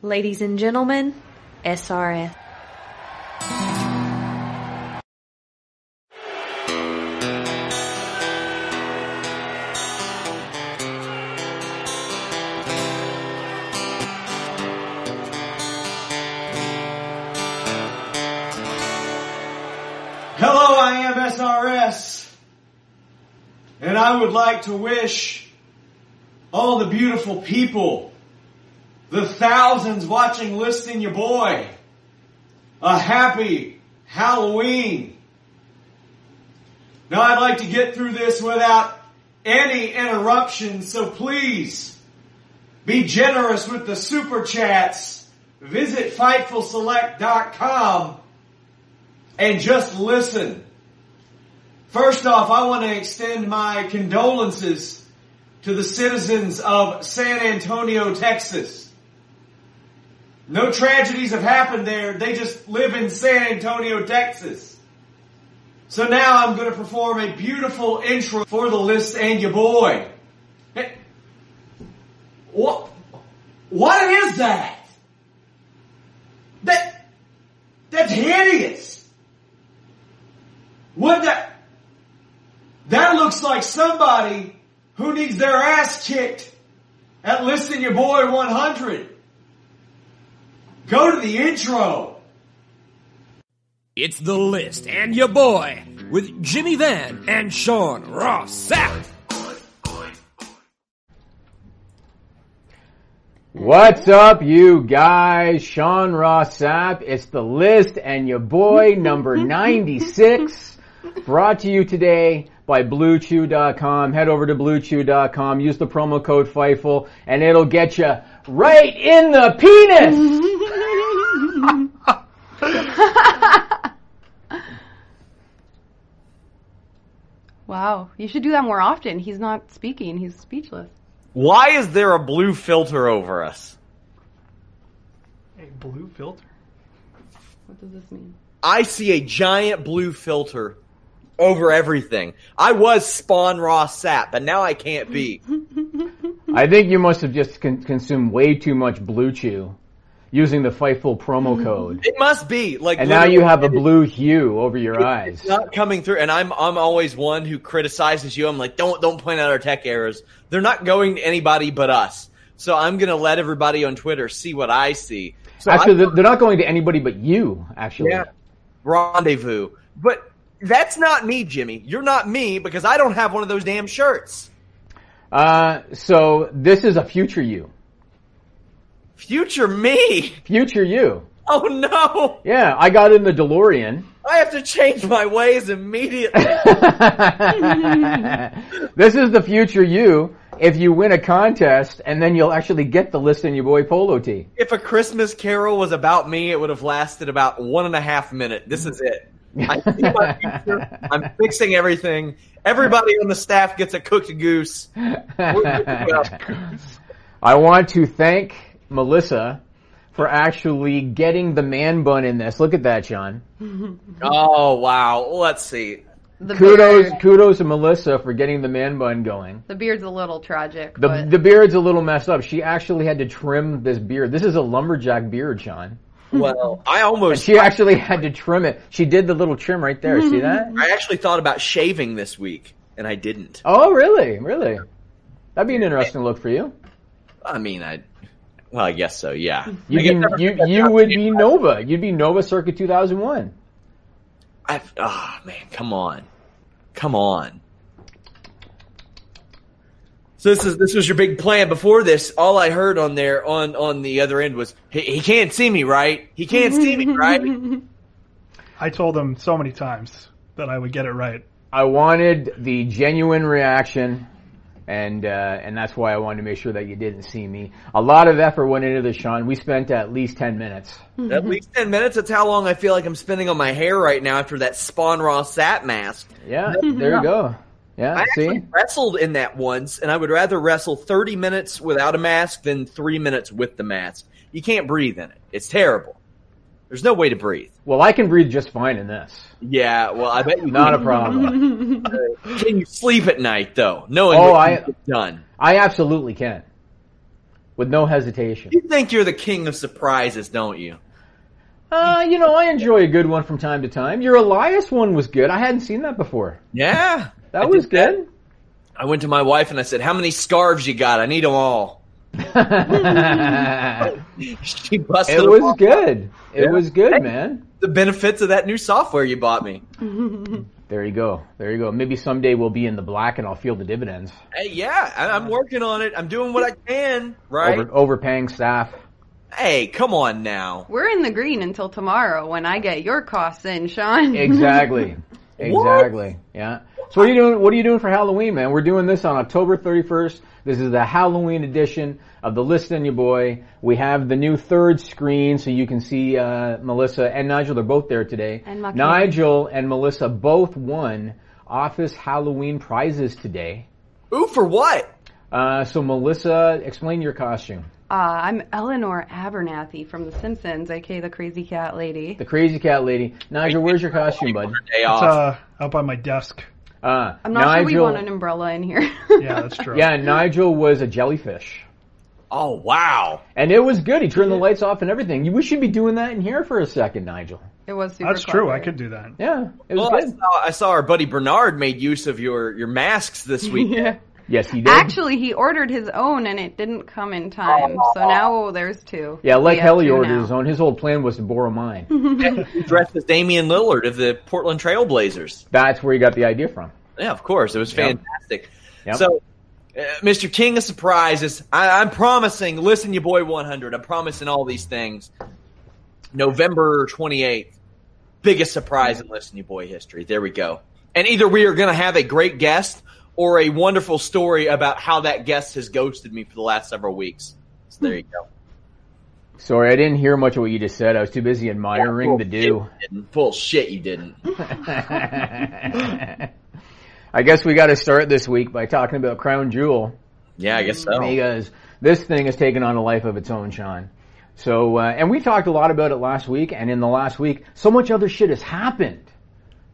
Ladies and gentlemen, SRS. Hello, I am SRS. And I would like to wish all the beautiful people, the thousands watching Listing Your Boy, a happy Halloween. Now I'd like to get through this without any interruption, so please be generous with the super chats. Visit FightfulSelect.com and just listen. First off, I want to extend my condolences to the citizens of San Antonio, Texas. No tragedies have happened there. They just live in San Antonio, Texas. So now I'm going to perform a beautiful intro for the list and your boy. What? What is that? That that's hideous. What that? That looks like somebody who needs their ass kicked at Listen Your Boy 100. Go to the intro. It's the list and your boy with Jimmy Van and Sean Ross Sapp. What's up, you guys? Sean Ross Sapp. It's the list and your boy number 96 brought to you today by BlueChew.com. Head over to BlueChew.com, use the promo code FIGHTFUL and it'll get you right in the penis! Wow, you should do that more often. He's not speaking, he's speechless. Why is there a blue filter over us? A blue filter? What does this mean? I see a giant blue filter over everything. I was Spawn Raw Sap, but now I can't be. I think you must have just con- consumed way too much Blue Chew using the Fightful promo code. It must be like, And now you have a blue hue over your eyes. It's not coming through, and I'm I'm always one who criticizes you. I'm like, don't don't point out our tech errors. They're not going to anybody but us. So I'm gonna let everybody on Twitter see what I see. So Actually, I, they're they're not going to anybody but you, actually. yeah, rendezvous. But that's not me, Jimmy. You're not me because I don't have one of those damn shirts. Uh, so this is a future you. Future me. Future you. Oh no! Yeah, I got in the DeLorean. I have to change my ways immediately. this is the future you if you win a contest and then you'll actually get the list in your boy polo tee. if a Christmas Carol was about me, it would have lasted about one and a half minute. This is it. I see my future. I'm fixing everything. Everybody on the staff gets a cooked goose. I want to thank Melissa for actually getting the man bun in this. Look at that, John. Oh wow! Let's see. The Kudos, beard, kudos to Melissa for getting the man bun going. the beard's a little tragic, The but the beard's a little messed up. She actually had to trim this beard. This is a lumberjack beard, Sean. Well, I And almost. she actually had to trim it. She did the little trim right there. See that? I actually thought about shaving this week, and I didn't. Oh, really? Really? That'd be an interesting look for you. I mean, I. Well, I guess so. Yeah. You'd be, you you would be Nova. You'd be Nova circa 2001. I, oh man, come on, come on. So this is this was your big plan. Before this, all I heard on there on on the other end was he, he can't see me, right? He can't see me, right? I told him so many times that I would get it right. I wanted the genuine reaction, and uh, and that's why I wanted to make sure that you didn't see me. A lot of effort went into this, Sean. We spent at least ten minutes. At least ten minutes. That's how long I feel like I'm spending on my hair right now after that Spawn Raw Sat mask. Yeah, there you go. Yeah, I actually wrestled in that once, and I would rather wrestle 30 minutes without a mask than three minutes with the mask. You can't breathe in it. It's terrible. There's no way to breathe. Well, I can breathe just fine in this. Yeah, well, I bet you Not a problem. Can you sleep at night though, knowing Oh, what I- you've done? I absolutely can, with no hesitation. You think you're the king of surprises, don't you? Uh, you know, I enjoy a good one from time to time. Your Elias one was good. I hadn't seen that before. Yeah, That I was did that. good. I went to my wife and I said, "How many scarves you got? I need them all." She busted. it was good. It Yeah. was good, Hey. man. The benefits of that new software you bought me. There you go. There you go. Maybe someday we'll be in the black and I'll feel the dividends. Hey, yeah, I, I'm working on it. I'm doing what I can. Right? Over, overpaying staff. Hey, come on now. we're in the green until tomorrow when I get your costs in, Sean. Exactly. exactly. Yeah. So what are you doing? What are you doing for Halloween, man? We're doing this on October 31st. This is the Halloween edition of the List and Your Boy. We have the new third screen so you can see uh, Melissa and Nigel. They're both there today. And Makia. Nigel and Melissa both won Office Halloween prizes today. Ooh, for what? Uh, so Melissa, explain your costume. Uh, I'm Eleanor Abernathy from The Simpsons, aka the Crazy Cat Lady. The crazy cat lady. Nigel, where's your costume, bud? Day It's uh, up on my desk. Uh, I'm not sure we want an umbrella in here. Yeah, that's true. Yeah, Nigel was a jellyfish. oh wow. And it was good. He turned the lights off and everything. We should be doing that in here for a second, Nigel. it was super That's true. I could do that. Yeah, it was Well, I good. saw, I saw our buddy Bernard made use of your your masks this week. Yeah. Yes, he did. Actually, he ordered his own and it didn't come in time. So now there's two. yeah, like We have Helly ordered now. his own. His whole plan was to borrow mine. dressed as Damian Lillard of the Portland Trailblazers. That's where he got the idea from. Yeah, of course. It was Yep. fantastic. Yep. So, uh, Mr. King of Surprises, I, I'm promising, listen, you boy 100, I'm promising all these things. November 28th, biggest surprise in Listen, you boy history. There we go. And either we are going to have a great guest or a wonderful story about how that guest has ghosted me for the last several weeks. So there you go. Sorry, I didn't hear much of what you just said. I was too busy admiring the Bullshit dew. you didn't. You didn't. I guess we got to start this week by talking about Crown Jewel. Yeah, I guess so. because this thing has taken on a life of its own, Sean. So, uh, and we talked a lot about it last week, and in the last week, so much other shit has happened.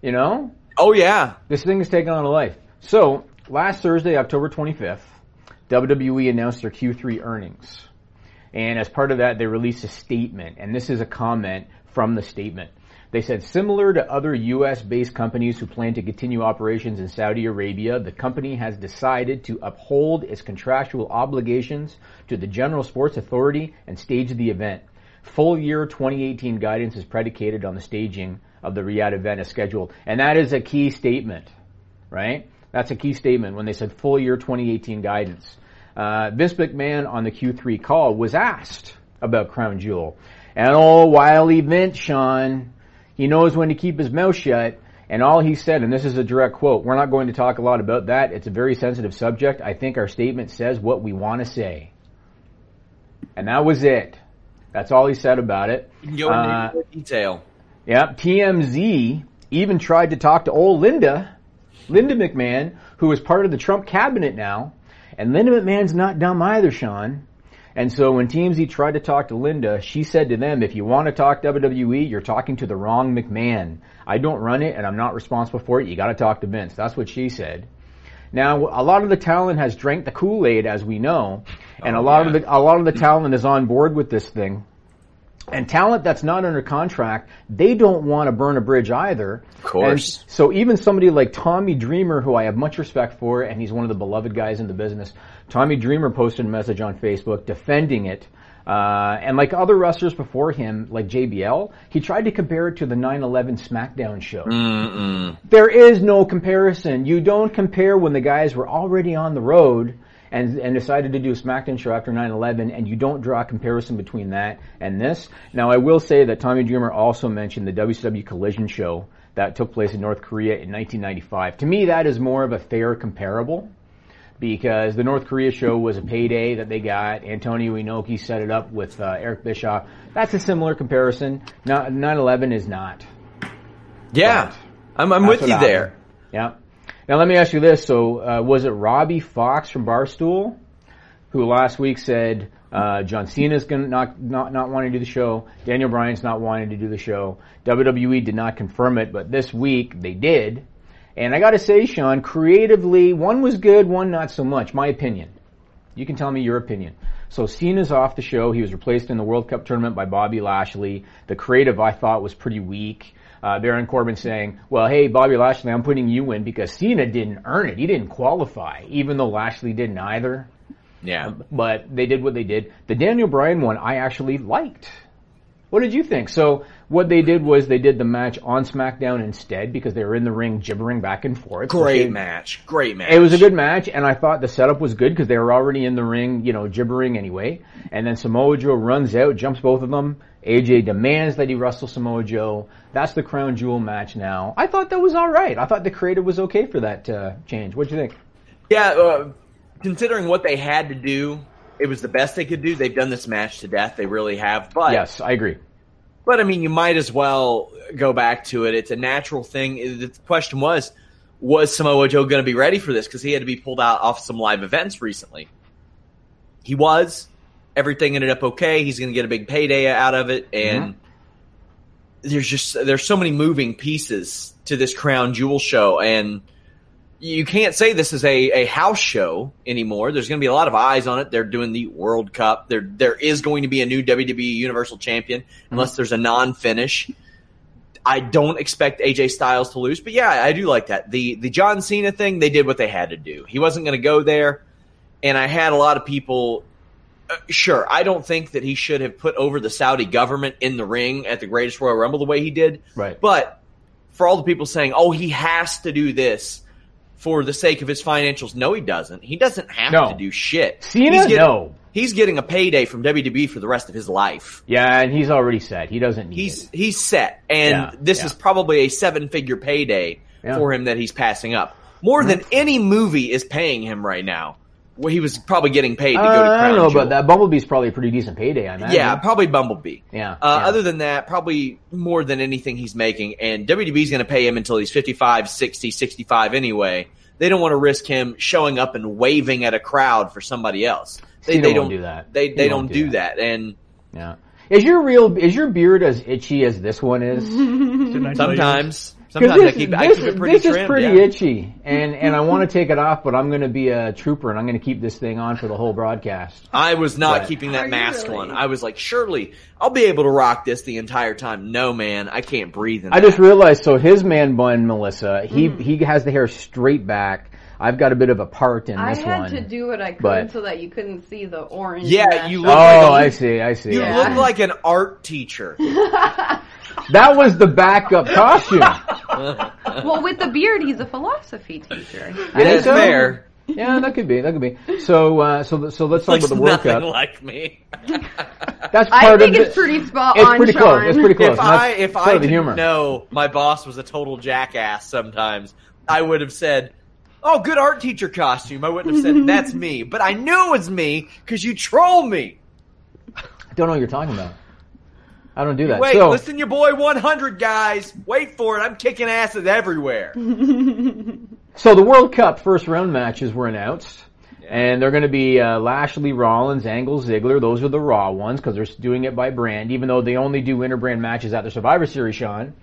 You know, Oh, yeah. this thing has taken on a life. So, last Thursday, October 25th, WWE announced their Q3 earnings. And as part of that, they released a statement, and this is a comment from the statement. They said, similar to other U.S. based companies who plan to continue operations in Saudi Arabia, the company has decided to uphold its contractual obligations to the General Sports Authority and stage the event. Full year 2018 guidance is predicated on the staging of the Riyadh event as scheduled. And that is a key statement, right? That's a key statement when they said full year 2018 guidance. Uh, Vince McMahon on the Q3 call was asked about Crown Jewel. And oh, wily Vince, Sean, he knows when to keep his mouth shut. And all he said, and this is a direct quote, we're not going to talk a lot about that. It's a very sensitive subject. I think our statement says what we want to say. And that was it. That's all he said about it. You can go into Uh, detail. Yep. TMZ even tried to talk to old Linda, Linda McMahon, who is part of the Trump cabinet now. And Linda McMahon's not dumb either, Sean. And so when TMZ tried to talk to Linda, she said to them, if you want to talk WWE, you're talking to the wrong McMahon. I don't run it and I'm not responsible for it. You got to talk to Vince. That's what she said. Now, a lot of the talent has drank the Kool-Aid, as we know, and Oh, a lot oh, yeah. of the a lot of the talent is on board with this thing. And talent that's not under contract, they don't want to burn a bridge either. Of course. so even somebody like Tommy Dreamer, who I have much respect for, and he's one of the beloved guys in the business, Tommy Dreamer posted a message on Facebook defending it. Uh, and like other wrestlers before him, like JBL, he tried to compare it to the 9/11 SmackDown show. There is no comparison. You don't compare when the guys were already on the road and, and decided to do a SmackDown show after 9/11, and you don't draw a comparison between that and this. Now, I will say that Tommy Dreamer also mentioned the WCW Collision show that took place in North Korea in 1995. To me, that is more of a fair comparable because the North Korea show was a payday that they got. Antonio Inoki set it up with uh, Eric Bischoff. That's a similar comparison. Not- 9/11 is not. Yeah, I'm, I'm with you there. Yeah. Now let me ask you this. So uh, was it Robbie Fox from Barstool who last week said uh, John Cena's gonna not, not not wanting to do the show, Daniel Bryan's not wanting to do the show. WWE did not confirm it, but this week they did. And I got to say, Sean, creatively, one was good, one not so much. My opinion. You can tell me your opinion. So Cena's off the show. He was replaced in the World Cup tournament by Bobby Lashley. The creative I thought was pretty weak. Uh, Baron Corbin saying, well, hey, Bobby Lashley, I'm putting you in because Cena didn't earn it. He didn't qualify, even though Lashley didn't either. Yeah. But they did what they did. The Daniel Bryan one I actually liked. What did you think? So what they did was they did the match on SmackDown instead because they were in the ring gibbering back and forth. Great match. Great match. it was a good match, and I thought the setup was good because they were already in the ring, you know, gibbering anyway. And then Samoa Joe runs out, jumps both of them. AJ demands that he wrestle Samoa Joe. That's the crown jewel match now. I thought that was all right. I thought the creative was okay for that uh, change. What'd you think? Yeah, uh, considering what they had to do, it was the best they could do. They've done this match to death. They really have. But yes, I agree. But I mean, you might as well go back to it. It's a natural thing. The question was, was Samoa Joe going to be ready for this? Because he had to be pulled out off some live events recently. He was. Everything ended up okay. He's going to get a big payday out of it, and mm-hmm. there's just there's so many moving pieces to this crown jewel show, and you can't say this is a, a house show anymore. There's going to be a lot of eyes on it. They're doing the World Cup. There there is going to be a new WWE Universal Champion mm-hmm. unless there's a non finish. I don't expect AJ Styles to lose, but yeah, I do like that. The the John Cena thing, they did what they had to do. He wasn't going to go there, and I had a lot of people. Uh, sure, I don't think that he should have put over the Saudi government in the ring at the Greatest Royal Rumble the way he did. Right. But for all the people saying, "Oh, he has to do this for the sake of his financials," no, he doesn't. He doesn't have No. to do shit. Cena? He's getting, No. He's getting a payday from WWE for the rest of his life. Yeah, and he's already set. he doesn't need He's it. he's set, and Yeah, this yeah. is probably a seven figure payday Yeah. for him that he's passing up. More than any movie is paying him right now. Where he was probably getting paid to go to Uh, Crown I don't know, Jewel. but that Bumblebee's probably a pretty decent payday. I imagine. Yeah, probably Bumblebee. Yeah, Uh, yeah. Other than that, probably more than anything he's making. And WWE's going to pay him until he's 55, 60, 65 anyway. They don't want to risk him showing up and waving at a crowd for somebody else. They, they don't do that. They, they won't don't do do that. And Yeah. Is your real is your beard as itchy as this one is? Didn't I tell you? Sometimes, 'Cause sometimes I this, keep, I this, keep it pretty this is trimmed. pretty yeah. itchy, and and I want to take it off, but I'm going to be a trooper and I'm going to keep this thing on for the whole broadcast. I was not But- keeping that mask really? on. I was like, surely I'll be able to rock this the entire time. No, man, I can't breathe in I that. just realized. So his man bun, Melissa, he Mm. he has the hair straight back. I've got a bit of a part in I this one. I had to do what I could but- so that you couldn't see the orange. Yeah, mesh. you Oh, look like a- I see. I see. You Yeah. look like an art teacher. That was the backup costume. well, with the beard, he's a philosophy teacher. think That's so? fair. Yeah, that could be. That could be. So, uh, so, so let's talk about the World nothing Cup. like me. That's part I think of it's the, pretty spot It's on, pretty Sean. close. It's pretty close. if that's I if I of the didn't humor. know my boss was a total jackass sometimes, I would have said, "Oh, good art teacher costume." I wouldn't have said that's me, but I knew it was me because you troll me. I don't know what you're talking about. I don't do that. Wait, so, listen, your boy 100 guys. Wait for it. I'm kicking asses everywhere. So the World Cup first round matches were announced, and they're going to be uh, Lashley, Rollins, Angle, Ziggler. Those are the Raw ones because they're doing it by brand, even though they only do interbrand matches at the Survivor Series, Sean.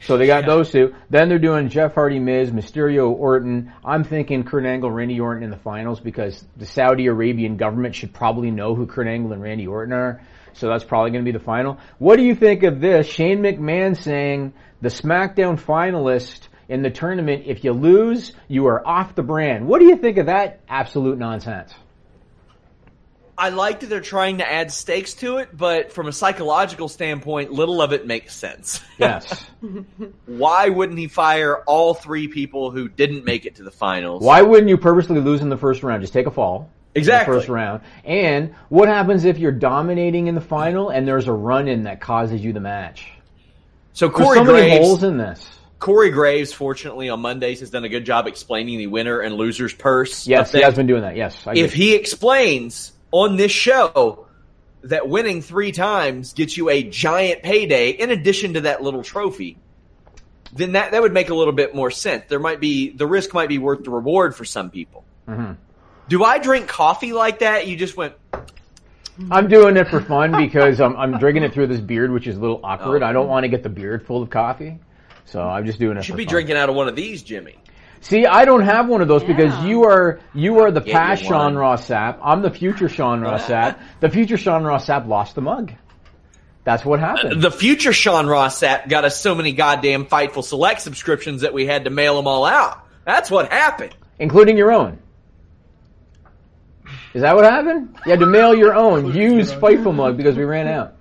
So they got those two. Then they're doing Jeff Hardy, Miz, Mysterio, Orton. I'm thinking Kurt Angle, Randy Orton in the finals because the Saudi Arabian government should probably know who Kurt Angle and Randy Orton are. So that's probably going to be the final. What do you think of this? Shane McMahon saying the SmackDown finalist in the tournament, if you lose, you are off the brand. What do you think of that absolute nonsense? I like that they're trying to add stakes to it, but from a psychological standpoint, little of it makes sense. Yes. Why wouldn't he fire all three people who didn't make it to the finals? Why wouldn't you purposely lose in the first round? Just take a fall. Exactly. First round. And what happens if you're dominating in the final and there's a run in that causes you the match? So There's Corey so many Graves, holes in this. Corey Graves, fortunately, on Mondays has done a good job explaining the winner and loser's purse. Yes, he has been doing that. Yes. If he explains on this show that winning three times gets you a giant payday in addition to that little trophy, then that, that would make a little bit more sense. There might be the risk might be worth the reward for some people. Mhm. Do I drink coffee like that? You just went. I'm doing it for fun because I'm, I'm drinking it through this beard, which is a little awkward. Oh. I don't want to get the beard full of coffee. So I'm just doing it You should for be fun. drinking out of one of these, Jimmy. See, I don't have one of those because you are you are the Get past Sean one. Ross Sapp. I'm the future Sean Ross Sapp. The future Sean Ross Sapp lost the mug. That's what happened. The future Sean Ross Sapp got us so many goddamn Fightful Select subscriptions that we had to mail them all out. That's what happened. including your own. Is that what happened? You had to mail your own used Fightful mug because we ran out.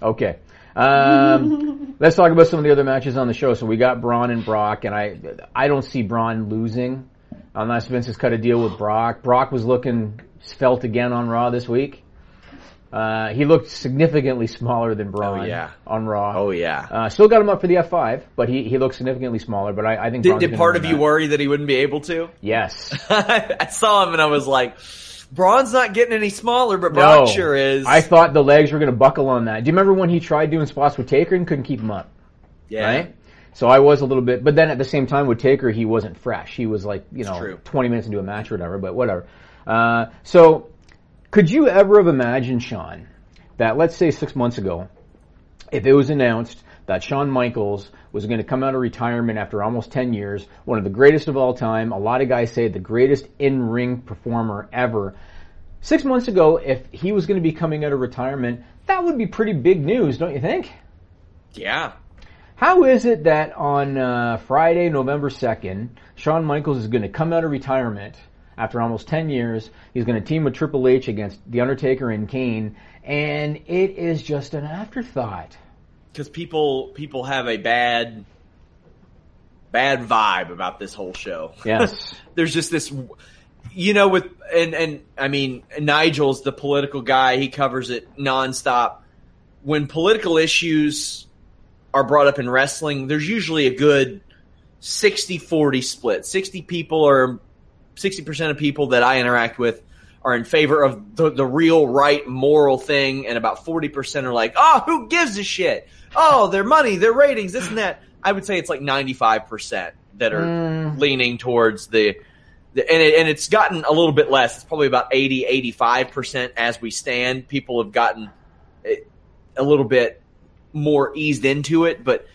Okay. Um, let's talk about some of the other matches on the show. So we got Braun and Brock, and I I don't see Braun losing unless Vince has cut a deal with Brock. Brock was looking felt again on Raw this week. Uh, he looked significantly smaller than Braun Oh, yeah. on Raw. Oh yeah. Uh, still got him up for the F5, but he, he looked significantly smaller. But I, I think Did, did part of you that. worry that he wouldn't be able to? Yes. I saw him and I was like, Braun's not getting any smaller, but Brock No. sure is. I thought the legs were going to buckle on that. Do you remember when he tried doing spots with Taker and couldn't keep him up? yeah. Right? So I was a little bit, but then at the same time with Taker, he wasn't fresh. He was like, you know, true. 20 minutes into a match or whatever, but whatever. Uh, so could you ever have imagined, Sean, that let's say six months ago, if it was announced that Shawn Michaels was going to come out of retirement after almost 10 years, one of the greatest of all time, a lot of guys say the greatest in-ring performer ever. Six months ago, if he was going to be coming out of retirement, that would be pretty big news, don't you think? Yeah. How is it that on uh, Friday, November 2nd, Shawn Michaels is going to come out of retirement after almost 10 years? He's going to team with Triple H against The Undertaker and Kane, and it is just an afterthought. Because people people have a bad bad vibe about this whole show. Yes. There's just this you know with and and I mean Nigel's the political guy, he covers it nonstop. When political issues are brought up in wrestling, there's usually a good 60-40 split. 60 people or 60% of people that I interact with are in favor of the, the real right moral thing, and about 40% are like, oh, who gives a shit? Oh, their money, their ratings, this and that. I would say it's like 95% that are Mm. leaning towards the, the and, it, and it's gotten a little bit less. It's probably about 80, 85% as we stand. People have gotten it, a little bit more eased into it, but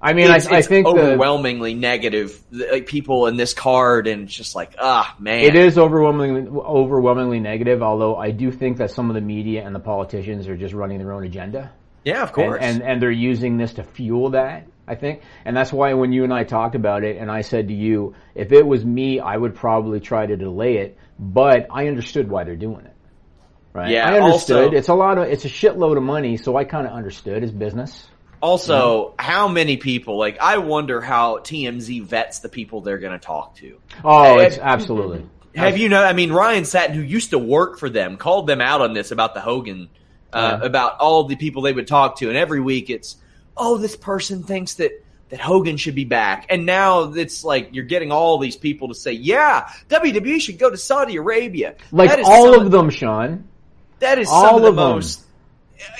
I mean, I, it's, I it's think the, overwhelmingly negative. Like people in this card, and just like, ah, man, it is overwhelmingly overwhelmingly negative. Although I do think that some of the media and the politicians are just running their own agenda. Yeah, of and, course. and and they're using this to fuel that. I think, and that's why when you and I talked about it, and I said to you, if it was me, I would probably try to delay it. But I understood why they're doing it. Right? Yeah, I understood. also- it's a lot of, it's a shitload of money, so I kind of understood his business. Also, how many people? Like, I wonder how TMZ vets the people they're going to talk to. Oh, it's absolutely. Have you know? I mean, Ryan Satin, who used to work for them, called them out on this about the Hogan, uh, Yeah. about all the people they would talk to, and every week it's, oh, this person thinks that that Hogan should be back, and now it's like you're getting all these people to say, yeah, WWE should go to Saudi Arabia. Like all of them, Sean. That is all some of the of most.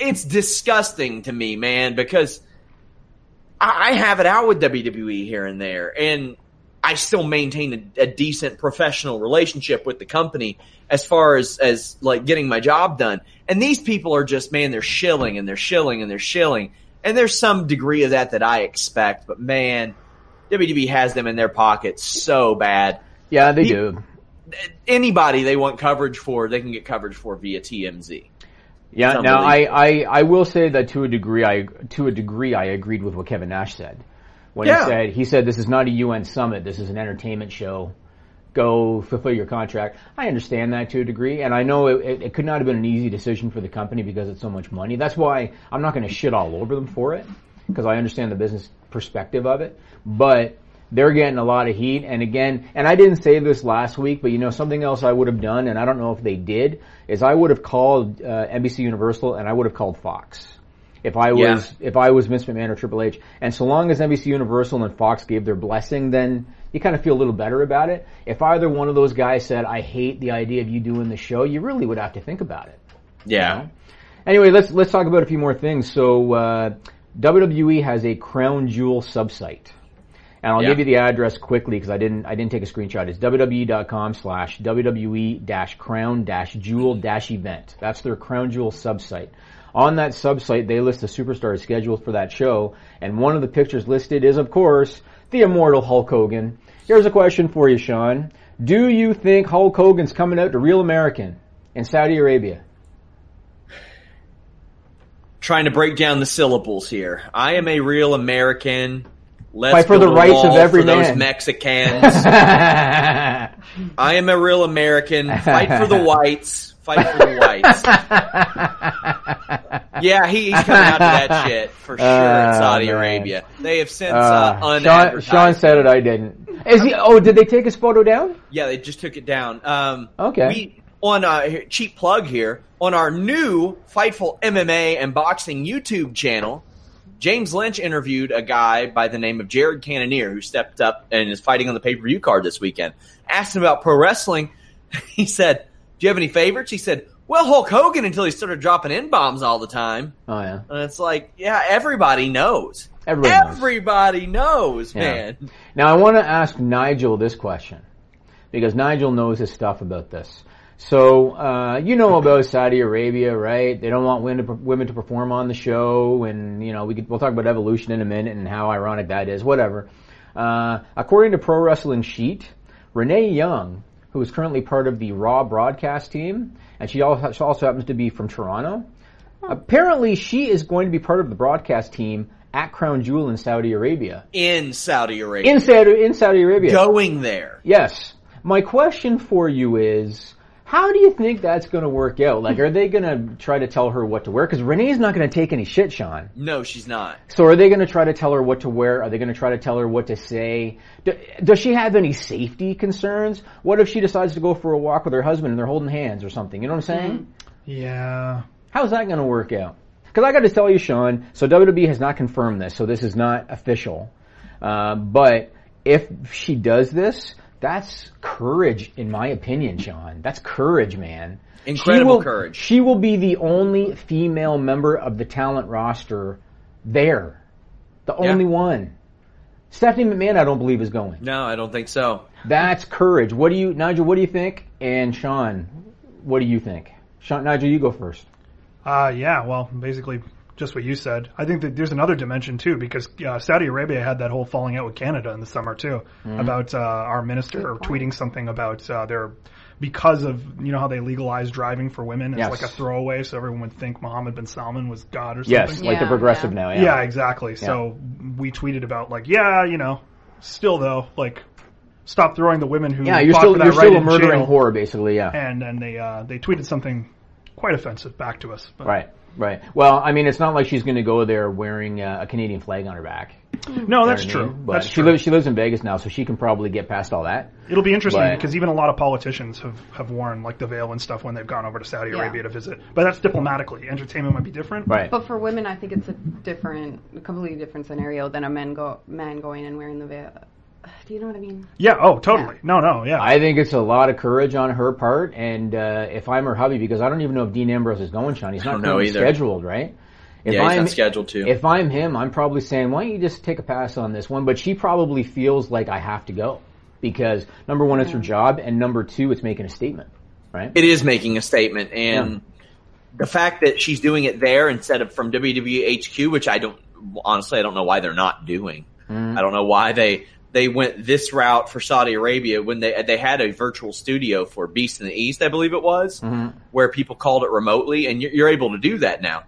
It's disgusting to me, man, because I, I have it out with WWE here and there, and I still maintain a, a decent professional relationship with the company as far as as like getting my job done. And these people are just man, they're shilling and they're shilling and they're shilling, and there's some degree of that that I expect, but man, WWE has them in their pocket so bad. Yeah, they He- do. Anybody they want coverage for, they can get coverage for via TMZ. Yeah. Now, I. I, I will say that to a degree, I to a degree, I agreed with what Kevin Nash said when Yeah. he said he said this is not a UN summit. This is an entertainment show. Go fulfill your contract. I understand that to a degree, and I know it, it, it could not have been an easy decision for the company because it's so much money. That's why I'm not going to shit all over them for it because I understand the business perspective of it. But they're getting a lot of heat, and again, and I didn't say this last week, but you know something else I would have done, and I don't know if they did, is I would have called uh, NBC Universal and I would have called Fox if I was Yeah. if I was Vince McMahon or Triple H. And so long as NBC Universal and Fox gave their blessing, then you kind of feel a little better about it. If either one of those guys said, "I hate the idea of you doing the show," you really would have to think about it. Yeah. Anyway, let's let's talk about a few more things. So uh, WWE has a Crown Jewel subsite. And I'll Yeah. give you the address quickly because I didn't I didn't take a screenshot. It's www.com slash WWE dash crown dash jewel dash event. That's their Crown Jewel subsite. On that subsite, they list the superstars scheduled for that show, and one of the pictures listed is, of course, the immortal Hulk Hogan. Here's a question for you, Sean. Do you think Hulk Hogan's coming out to Real American in Saudi Arabia? Trying to break down the syllables here. I am a real American. Let's Fight for the rights of every for those. Mexicans. I am a real American. Fight for the whites. Fight for the whites. yeah, he, he's coming out to that shit for sure in Oh, Saudi man. Arabia. They have since uh, Uh, Sean. Sean said it. I didn't. Is he? Oh, did they take his photo down? Yeah, they just took it down. Um, Okay. We on uh, here- cheap plug here on our new Fightful MMA and boxing YouTube channel. James Lynch interviewed a guy by the name of Jared Cannonier who stepped up and is fighting on the pay per view card this weekend. Asked him about pro wrestling. He said, "Do you have any favorites?" He said, "Well, Hulk Hogan until he started dropping in bombs all the time." Oh yeah. And it's like, yeah, everybody knows. Everybody knows. Knows, Yeah. man. Now I want to ask Nigel this question because Nigel knows his stuff about this. So uh, you know about Saudi Arabia, right? They don't want women to, women to perform on the show, and you know we could, we'll talk about evolution in a minute and how ironic that is. Whatever. Uh, according to Pro Wrestling Sheet, Renee Young, who is currently part of the Raw broadcast team, and she also, she also happens to be from Toronto. Apparently, she is going to be part of the broadcast team at Crown Jewel in Saudi Arabia. In Saudi Arabia, In Saudi, in Saudi Arabia. going there. Yes. My question for you is, how do you think that's going to work out? Like, are they going to try to tell her what to wear? Because Renee's not going to take any shit, Sean. No, she's not. So are they going to try to tell her what to wear? Are they going to try to tell her what to say? Do, does she have any safety concerns? What if she decides to go for a walk with her husband and they're holding hands or something? You know what I'm saying? Yeah. How's that going to work out? Because I got to tell you, Sean. So WWE has not confirmed this, so this is not official. Uh, but if she does this, that's courage, in my opinion, Sean. That's courage, man. Incredible She will- courage. She will be the only female member of the talent roster there. The Yeah. only one. Stephanie McMahon, I don't believe is going. No, I don't think so. That's courage. What do you, Nigel? What do you think? And Sean, what do you think? Sean, Nigel, you go first. Uh, yeah, well, basically just what you said. I think that there's another dimension too, because uh, Saudi Arabia had that whole falling out with Canada in the summer too, Mm-hmm. about uh, our minister tweeting something about uh, their because of you know how they legalized driving for women as Yes. like a throwaway, so everyone would think Mohammed bin Salman was God or something. Yes, like the progressive yeah. now. Yeah, Yeah. exactly. So we tweeted about like, yeah, you know, still though, like, stop throwing the women who Yeah, you're still for that you're right still a murdering jail. whore, basically. Yeah. And then they uh, they tweeted something quite offensive back to us. But Right. Right. Well, I mean, it's not like she's going to go there wearing uh, a Canadian flag on her back. No, that's You know what I true. mean? But That's she true. lives she lives in Vegas now, so she can probably get past all that. It'll be interesting But- because even a lot of politicians have, have worn like the veil and stuff when they've gone over to Saudi Yeah. Arabia to visit. But that's diplomatically. Entertainment might be different. Right. But for women, I think it's a different, a completely different scenario than a man go man going and wearing the veil. Do you know what I mean? Yeah. Oh, totally. No, no. Yeah. I think it's a lot of courage on her part, and uh, if I'm her hubby, because I don't even know if Dean Ambrose is going, Sean. He's not don't know currently scheduled, right? If Yeah, he's I'm not scheduled to. If I'm him, I'm probably saying, why don't you just take a pass on this one? But she probably feels like I have to go because number one, it's her job, and number two, it's making a statement, right? It is making a statement, and the fact that she's doing it there instead of from WWE HQ, which I don't honestly, I don't know why they're not doing. Mm. I don't know why they they went this route for Saudi Arabia when they they had a virtual studio for Beast in the East, I believe it was, Mm-hmm. where people called it remotely, and you're, you're able to do that now.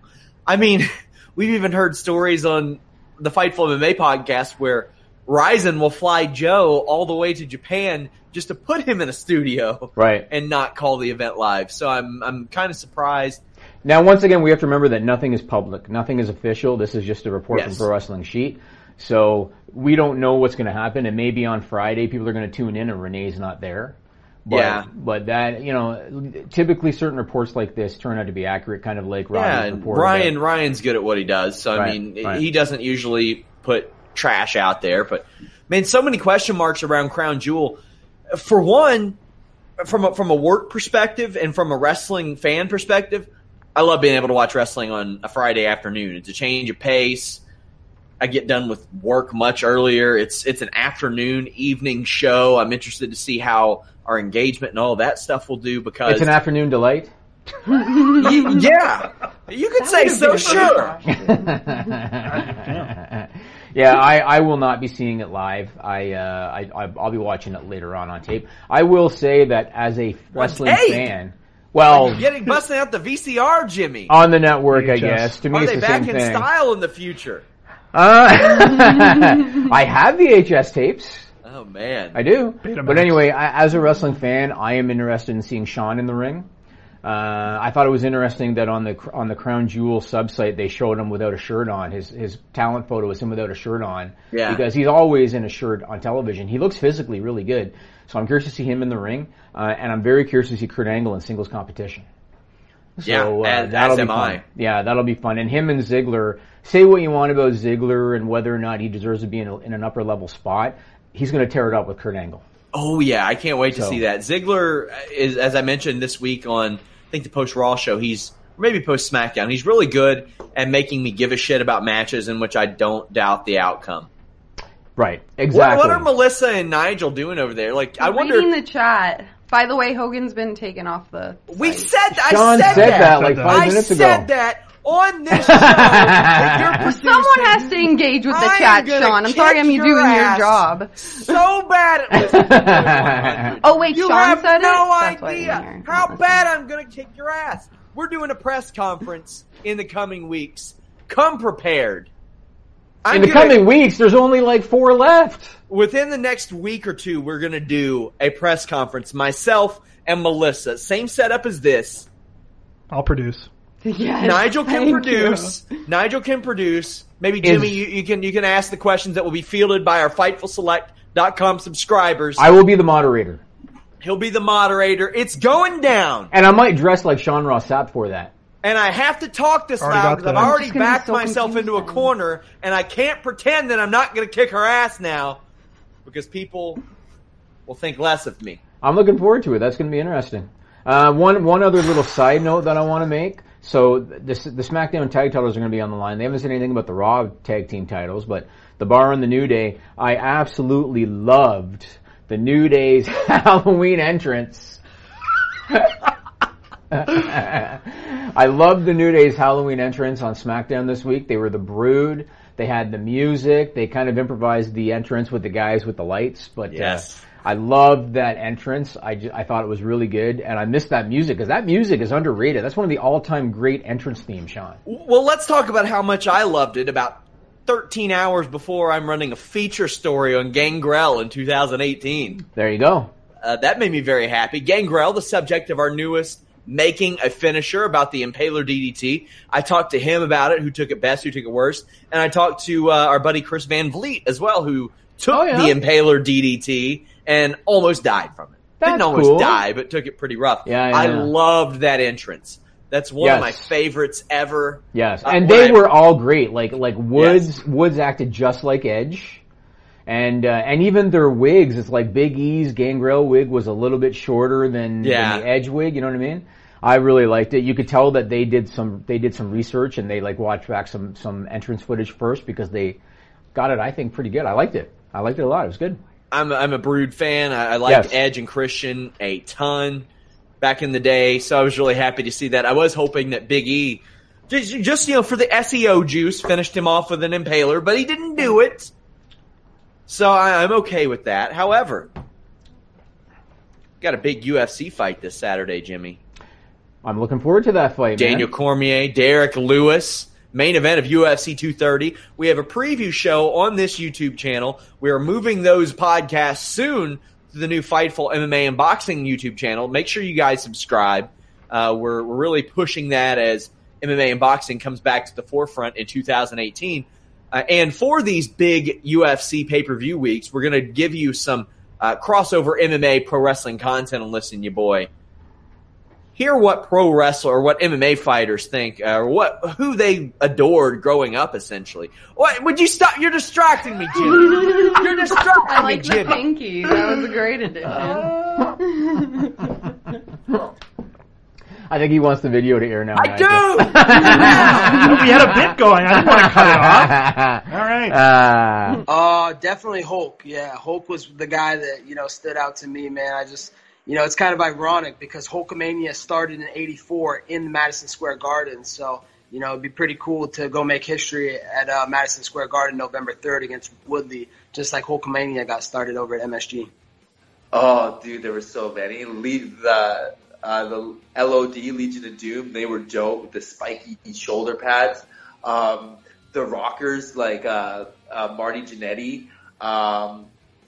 I mean, we've even heard stories on the Fightful MMA podcast where Rizin will fly Joe all the way to Japan just to put him in a studio, Right. and not call the event live. So I'm I'm kind of surprised. Now, once again, we have to remember that nothing is public, nothing is official. This is just a report Yes. from Pro Wrestling Sheet. So we don't know what's going to happen, and maybe on Friday people are going to tune in and Renee's not there. But, Yeah. But that, you know, typically certain reports like this turn out to be accurate, kind of like Ryan's Yeah, and report. Ryan Ryan's good at what he does. So I mean, right. he doesn't usually put trash out there, but man, so many question marks around Crown Jewel. For one, from a, from a work perspective and from a wrestling fan perspective, I love being able to watch wrestling on a Friday afternoon. It's a change of pace. I get done with work much earlier. It's it's an afternoon evening show. I'm interested to see how our engagement and all that stuff will do because It's an afternoon delight. Y- yeah, you could say so. Sure. yeah, I, I will not be seeing it live. I, uh, I I- I'll be watching it later on on tape. I will say that as a wrestling tape? fan, well, You're getting busting out the VCR, Jimmy. on the network, I guess. To me, Are it's they the back same in thing. style in the future? Uh, I have VHS tapes. Oh man, I do. Betamax. But anyway, I, as a wrestling fan, I am interested in seeing Shawn in the ring. Uh, I thought it was interesting that on the on the Crown Jewel subsite they showed him without a shirt on. His his talent photo is him without a shirt on. Yeah. Because he's always in a shirt on television. He looks physically really good. So I'm curious to see him in the ring, uh, and I'm very curious to see Kurt Angle in singles competition. So Yeah, uh, as- that'll as be am fun. I. Yeah, that'll be fun. And him and Ziggler. Say what you want about Ziggler and whether or not he deserves to be in, a, in an upper level spot. He's going to tear it up with Kurt Angle. Oh yeah, I can't wait to see that. Ziggler is, as I mentioned this week on, I think the post Raw show. He's maybe post SmackDown. He's really good at making me give a shit about matches in which I don't doubt the outcome. Right. Exactly. what are Melissa and Nigel doing over there? Like, I wonder. Reading the chat. By the way, Hogan's been taken off the. we site. said I Sean said, said that. that like Said five I minutes said that on this show. that you're Someone has to engage with the I chat, Sean. I'm sorry I'm your doing your job. so bad at listening to Boy 100. Oh wait, you Sean have said no it. That's I didn't idea how Listen. bad I'm going to kick your ass. We're doing a press conference in the coming weeks. Come prepared. I'm In the gonna- coming weeks, there's only like four left. Within the next week or two, we're going to do a press conference. Myself and Melissa, same setup as this. I'll produce. Yes, Nigel can thank produce. Nigel can produce. Maybe Jimmy, you, you can you can ask the questions that will be fielded by our FightfulSelect.com subscribers. I will be the moderator. He'll be the moderator. It's going down. And I might dress like Sean Ross Sapp for that. And I have to talk this Already loud because I've already I'm just gonna be backed so myself into a corner, and I can't pretend that I'm not going to kick her ass now because people will think less of me. I'm looking forward to it. That's going to be interesting. Uh, one one other little side note that I want to make. So this, the SmackDown tag titles are going to be on the line. They haven't said anything about the Raw tag team titles, but the Bar and the New Day, I absolutely loved the New Day's Halloween entrance. I loved the New Day's Halloween entrance on SmackDown this week. They were the Brood. They had the music. They kind of improvised the entrance with the guys with the lights. But uh, I loved that entrance. I, I thought it was really good, and I missed that music because that music is underrated. That's one of the all-time great entrance themes, Sean. Well, let's talk about how much I loved it about 13 hours before I'm running a feature story on Gangrel in 2018. There you go. Uh, that made me very happy. Gangrel, the subject of our newest making a finisher about the Impaler DDT. I talked to him about it, who took it best, who took it worst, and I talked to uh, our buddy Chris Van Vliet as well, who took Oh, yeah? the Impaler DDT and almost died from it. Didn't almost cool. die, but took it pretty rough. Yeah, yeah, I loved that entrance. That's one of my favorites ever. Yes, Uh, and they I- were all great. Like like Woods Woods acted just like Edge, And uh, and even their wigs, it's like Big E's Gangrel wig was a little bit shorter than, Yeah. than the Edge wig. You know what I mean? I really liked it. You could tell that they did some they did some research and they like watched back some some entrance footage first because they got it. I think pretty good. I liked it. I liked it a lot. It was good. I'm I'm a Brood fan. I, I liked Yes. Edge and Christian a ton back in the day, so I was really happy to see that. I was hoping that Big E, just, just you know, for the SEO juice, finished him off with an impaler, but he didn't do it. So I, I'm okay with that. However, got a big UFC fight this Saturday, Jimmy. I'm looking forward to that fight, man. Daniel Cormier, Derrick Lewis, main event of UFC 230. We have a preview show on this YouTube channel. We are moving those podcasts soon to the new Fightful MMA and Boxing YouTube channel. Make sure you guys subscribe. Uh, we're, we're really pushing that as MMA and boxing comes back to the forefront in 2018. Uh, and for these big UFC pay per view weeks, we're going to give you some uh, crossover MMA pro wrestling content on Listen You Boy hear what pro wrestler or what MMA fighters think, uh, or what who they adored growing up. Essentially, what would you stop? You're distracting me, Jimmy. You're distracting I like me, the Jimmy. pinky. That was a great addition. I think he wants the video to air now. I do. we had a bit going. I didn't want to cut it off. All right. Uh, Uh, definitely Hulk. Yeah, Hulk was the guy that you know stood out to me, man. I just, you know, it's kind of ironic because Hulkamania started in '84 in Madison Square Garden, so you know it'd be pretty cool to go make history at uh, Madison Square Garden November 3rd against Woodley, just like Hulkamania got started over at MSG. Oh, dude, there were so many. Lead the uh, the LOD Legion of Doom. They were dope with the spiky shoulder pads. Um, the rockers like uh, uh, Marty Jannetty, um,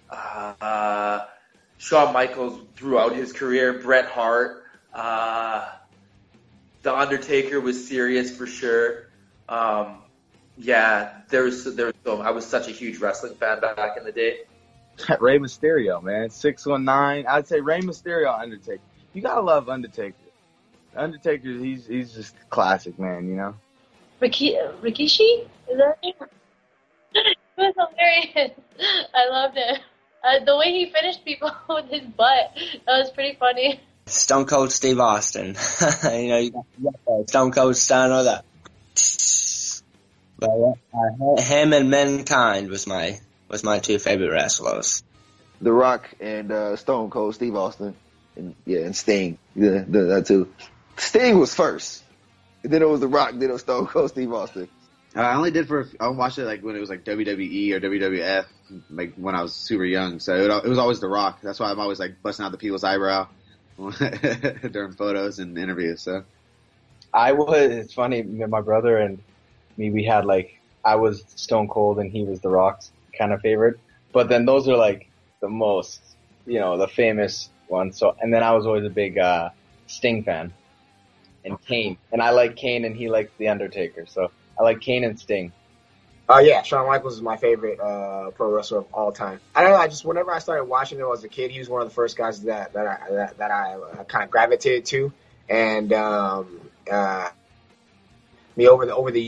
uh, Shawn Michaels throughout his career. Bret Hart. Uh, the Undertaker was serious for sure. Um, yeah, there was there was so I was such a huge wrestling fan back in the day. Rey Mysterio, man. 619. I'd say Rey Mysterio, Undertaker. You gotta love Undertaker. Undertaker, he's he's just classic, man, you know? Riki- Rikishi? Is that his name? it was hilarious. I loved it. Uh, the way he finished people with his butt, that was pretty funny. Stone Cold Steve Austin. you know, you got, you got that Stone Cold Steiner that. But uh, him and Mankind was my was my two favorite wrestlers. The Rock and uh, Stone Cold Steve Austin, and yeah, and Sting. Yeah, that too. Sting was first. And then it was The Rock. Then it was Stone Cold Steve Austin. Uh, I only did for I watched it like when it was like WWE or WWF, like when I was super young. So it, it was always The Rock. That's why I'm always like busting out the people's eyebrow during photos and interviews. So I was, it's funny, my brother and me, we had like, I was Stone Cold and he was The Rock's kind of favorite. But then those are like the most, you know, the famous ones. So, and then I was always a big, uh, Sting fan and Kane. And I like Kane and he likes The Undertaker. So I like Kane and Sting. Uh, yeah, Shawn Michaels is my favorite uh, pro wrestler of all time. I don't know. I just whenever I started watching him as a kid, he was one of the first guys that that I that, that I uh, kind of gravitated to, and um, uh, me over the over the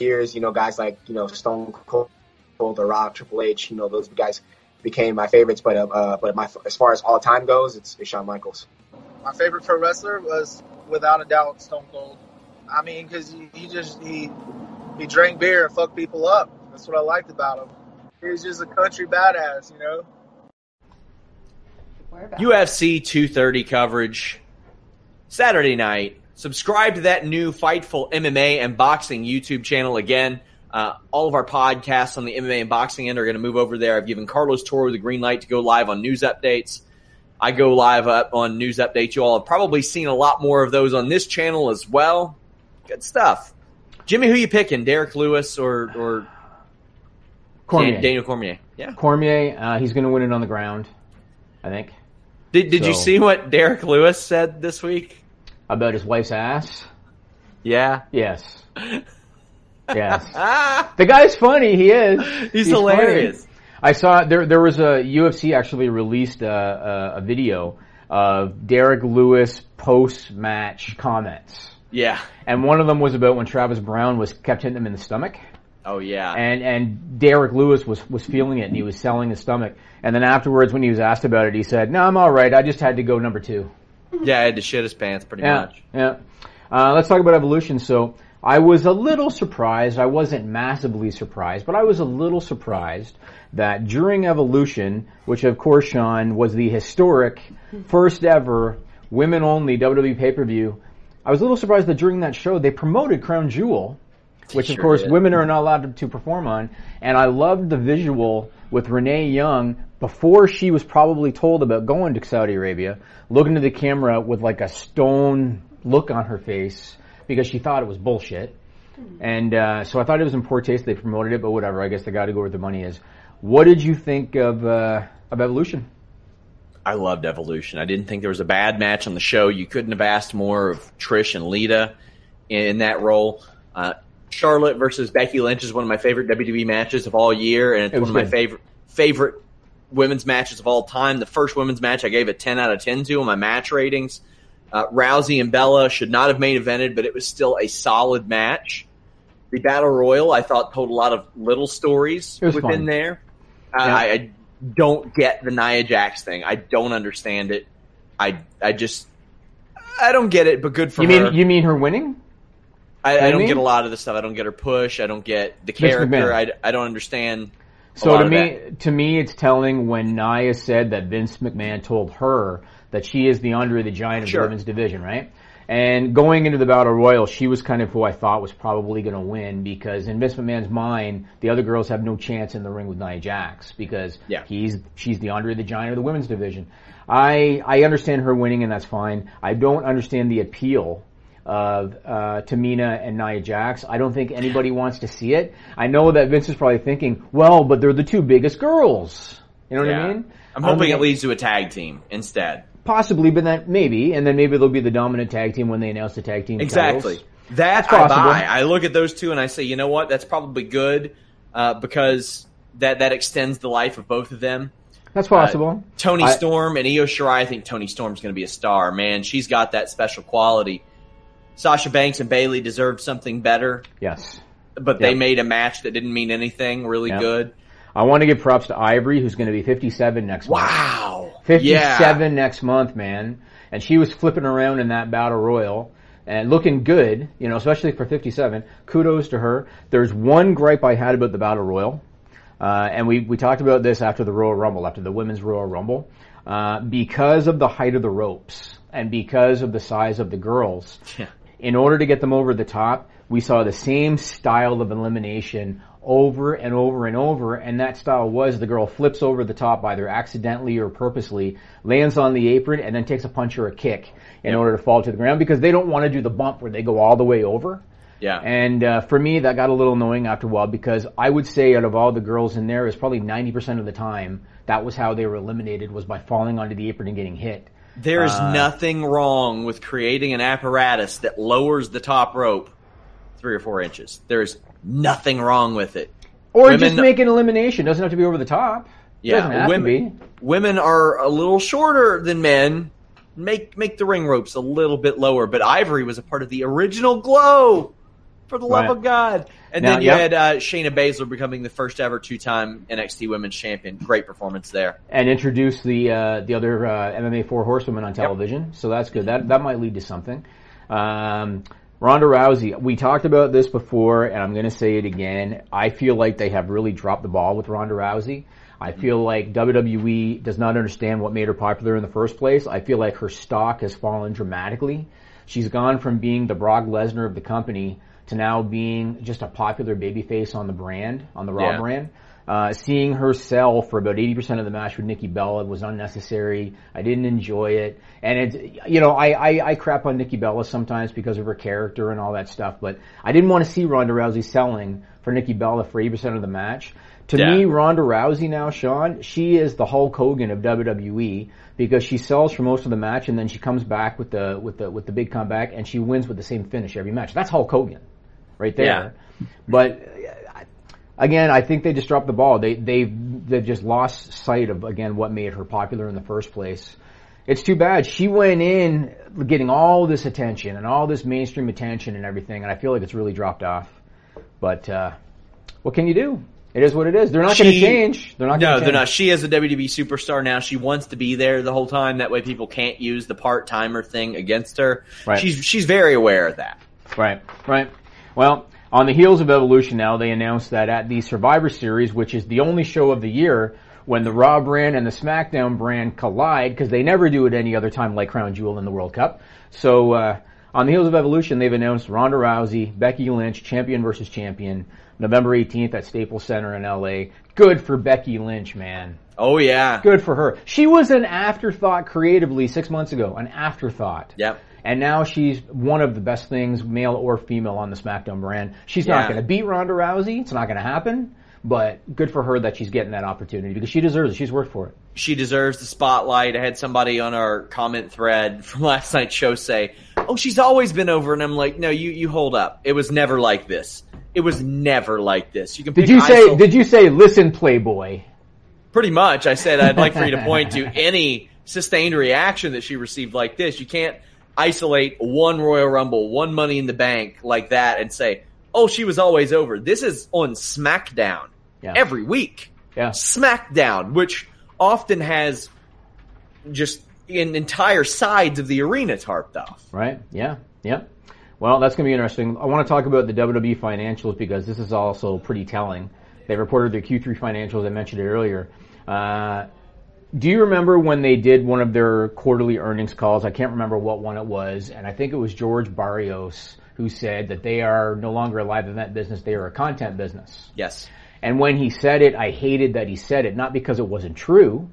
Years, you know, guys like you know Stone Cold, The Rock, Triple H, you know, those guys became my favorites. But uh, uh, but my as far as all time goes, it's, it's Shawn Michaels. My favorite pro wrestler was without a doubt Stone Cold. I mean, because he, he just he he drank beer and fucked people up. That's what I liked about him. He was just a country badass, you know. UFC 230 coverage Saturday night. Subscribe to that new Fightful MMA and Boxing YouTube channel again. Uh, all of our podcasts on the MMA and Boxing end are going to move over there. I've given Carlos Toro the green light to go live on news updates. I go live up on news updates. You all have probably seen a lot more of those on this channel as well. Good stuff. Jimmy, who you picking? Derrick Lewis or or Cormier. Dan- Daniel Cormier? Yeah. Cormier, uh, he's going to win it on the ground, I think. Did Did you see what Derrick Lewis said this week? About his wife's ass? Yeah. Yes. Yes. the guy's funny. He is. He's hilarious. funny. I saw there. There was a UFC actually released a, a, a video of Derrick Lewis post match comments, Yeah. and one of them was about when Travis Browne was kept hitting him in the stomach. Oh yeah. And and Derrick Lewis was was feeling it, and he was selling his stomach. And then afterwards, when he was asked about it, he said, "No, I'm all right. I just had to go number two. Yeah, I had to shit his pants pretty yeah, much. Yeah. Uh, let's talk about evolution. So I was a little surprised. I wasn't massively surprised, but I was a little surprised that during evolution, which of course, Sean, was the historic first ever women only WWE pay per view, I was a little surprised that during that show they promoted Crown Jewel, which of course did. women are not allowed to perform on. And I loved the visual with Renee Young before she was probably told about going to Saudi Arabia, looking to the camera with like a stone look on her face because she thought it was bullshit. And uh, so I thought it was in poor taste they promoted it, but whatever. I guess they got to go where the money is. What did you think of uh, of Evolution? I loved Evolution. I didn't think there was a bad match on the show. You couldn't have asked more of Trish and Lita in that role. Uh, Charlotte versus Becky Lynch is one of my favorite WWE matches of all year, and it's It one of my favorite favorite women's matches of all time. The first women's match I gave a ten out of ten to on my match ratings. Uh, Rousey and Bella should not have main evented, but it was still a solid match. The Battle Royal I thought told a lot of little stories within fun. there. Uh, Yeah. I, I don't get the Nia Jax thing. I don't understand it. I I just I don't get it. But good for you her. mean you mean her winning? I, I don't get a lot of the stuff. I don't get her push. I don't get the character. I, I don't understand. So to me, to me, it's telling when Nia said that Vince McMahon told her that she is the Andre the Giant of Sure. the women's division, right? And going into the Battle Royal, she was kind of who I thought was probably going to win because in Vince McMahon's mind, the other girls have no chance in the ring with Nia Jax because Yeah. he's she's the Andre the Giant of the women's division. I I understand her winning and that's fine. I don't understand the appeal of uh, Tamina and Nia Jax. I don't think anybody wants to see it. I know that Vince is probably thinking, well, but they're the two biggest girls. You know what Yeah. I mean? I'm hoping think- it leads to a tag team instead. Possibly, but then maybe, and then maybe they'll be the dominant tag team when they announce the tag team Exactly. titles. That That's I possible. buy. I look at those two and I say, you know what? That's probably good uh, because that that extends the life of both of them. That's possible. Uh, Tony I- Storm and Io Shirai. I think Toni Storm's going to be a star. Man, she's got that special quality. Sasha Banks and Bayley deserved something better, Yes. but they Yep. made a match that didn't mean anything really Yep. good. I want to give props to Ivory, who's going to be 57 next month. Wow. 57 next month, man. And she was flipping around in that battle royal and looking good, you know, especially for 57. Kudos to her. There's one gripe I had about the battle royal. Uh, and we, we talked about this after the Royal Rumble, after the women's Royal Rumble. Uh, because of the height of the ropes and because of the size of the girls, Yeah. In order to get them over the top, we saw the same style of elimination over and over and over, and that style was the girl flips over the top either accidentally or purposely, lands on the apron, and then takes a punch or a kick in Yep. order to fall to the ground because they don't want to do the bump where they go all the way over. Yeah. And uh, for me, that got a little annoying after a while because I would say out of all the girls in there, is probably 90% of the time that was how they were eliminated was by falling onto the apron and getting hit. There is Uh, nothing wrong with creating an apparatus that lowers the top rope three or four inches. There is nothing wrong with it. Or Women- just make an elimination. Doesn't have to be over the top. Doesn't Yeah, have women to be. women are a little shorter than men. Make make the ring ropes a little bit lower. But Ivory was a part of the original Glow. For the love Right. of God! And Now, then you yep. had uh, Shayna Baszler becoming the first ever two time NXT Women's Champion. Great performance there. and introduce the uh, the other uh, MMA four horsewomen on television. So that's good. That that might lead to something. Um, Ronda Rousey, we talked about this before, and I'm going to say it again. I feel like they have really dropped the ball with Ronda Rousey. I feel like WWE does not understand what made her popular in the first place. I feel like her stock has fallen dramatically. She's gone from being the Brock Lesnar of the company to now being just a popular babyface on the brand, on the Raw Yeah. brand. Uh, seeing her sell for about 80% of the match with Nikki Bella was unnecessary. I didn't enjoy it. And it's, you know, I, I, I crap on Nikki Bella sometimes because of her character and all that stuff, but I didn't want to see Ronda Rousey selling for Nikki Bella for 80% of the match. To Yeah. me, Ronda Rousey now, Sean, she is the Hulk Hogan of WWE because she sells for most of the match and then she comes back with the, with the, with the big comeback and she wins with the same finish every match. That's Hulk Hogan. Right there. But again, I think they just dropped the ball. They they've they've just lost sight of again what made her popular in the first place. It's too bad. She went in getting all this attention and all this mainstream attention and everything, and I feel like it's really dropped off. But uh, what can you do? It is what it is. They're not going to change. They're not. no, gonna they're not. She is a WWE superstar now. She wants to be there the whole time. That way, people can't use the part timer thing against her. Right. She's she's very aware of that. Right, right. Well, on the heels of Evolution now, they announced that at the Survivor Series, which is the only show of the year when the Raw brand and the SmackDown brand collide, because they never do it any other time like Crown Jewel in the World Cup. So, uh, on the heels of Evolution, they've announced Ronda Rousey, Becky Lynch, champion versus champion, November 18th at Staples Center in LA. Good for Becky Lynch, man. Oh yeah. Good for her. She was an afterthought creatively six months ago, an afterthought. Yep. And now she's one of the best things, male or female, on the SmackDown brand. She's not going to beat Ronda Rousey. It's not going to happen. But good for her that she's getting that opportunity because she deserves it. She's worked for it. She deserves the spotlight. I had somebody on our comment thread from last night's show say, "Oh, she's always been over," and I'm like, "No, you you hold up. It was never like this. It was never like this. You can Did you say? Did you say? Listen, Playboy. Pretty much. I said I'd like for you to point to any sustained reaction that she received like this. You can't isolate one Royal Rumble, one Money in the Bank like that and say, "Oh, she was always over." This is on SmackDown every week. Yeah. SmackDown, which often has just in entire sides of the arena tarped off. Right? Yeah. Yeah. Well, that's going to be interesting. I want to talk about the WWE financials because this is also pretty telling. They reported their Q3 financials. I mentioned it earlier. Uh, do you remember when they did one of their quarterly earnings calls? I can't remember what one it was, and I think it was George Barrios who said that they are no longer a live event business; they are a content business. Yes. And when he said it, I hated that he said it, not because it wasn't true.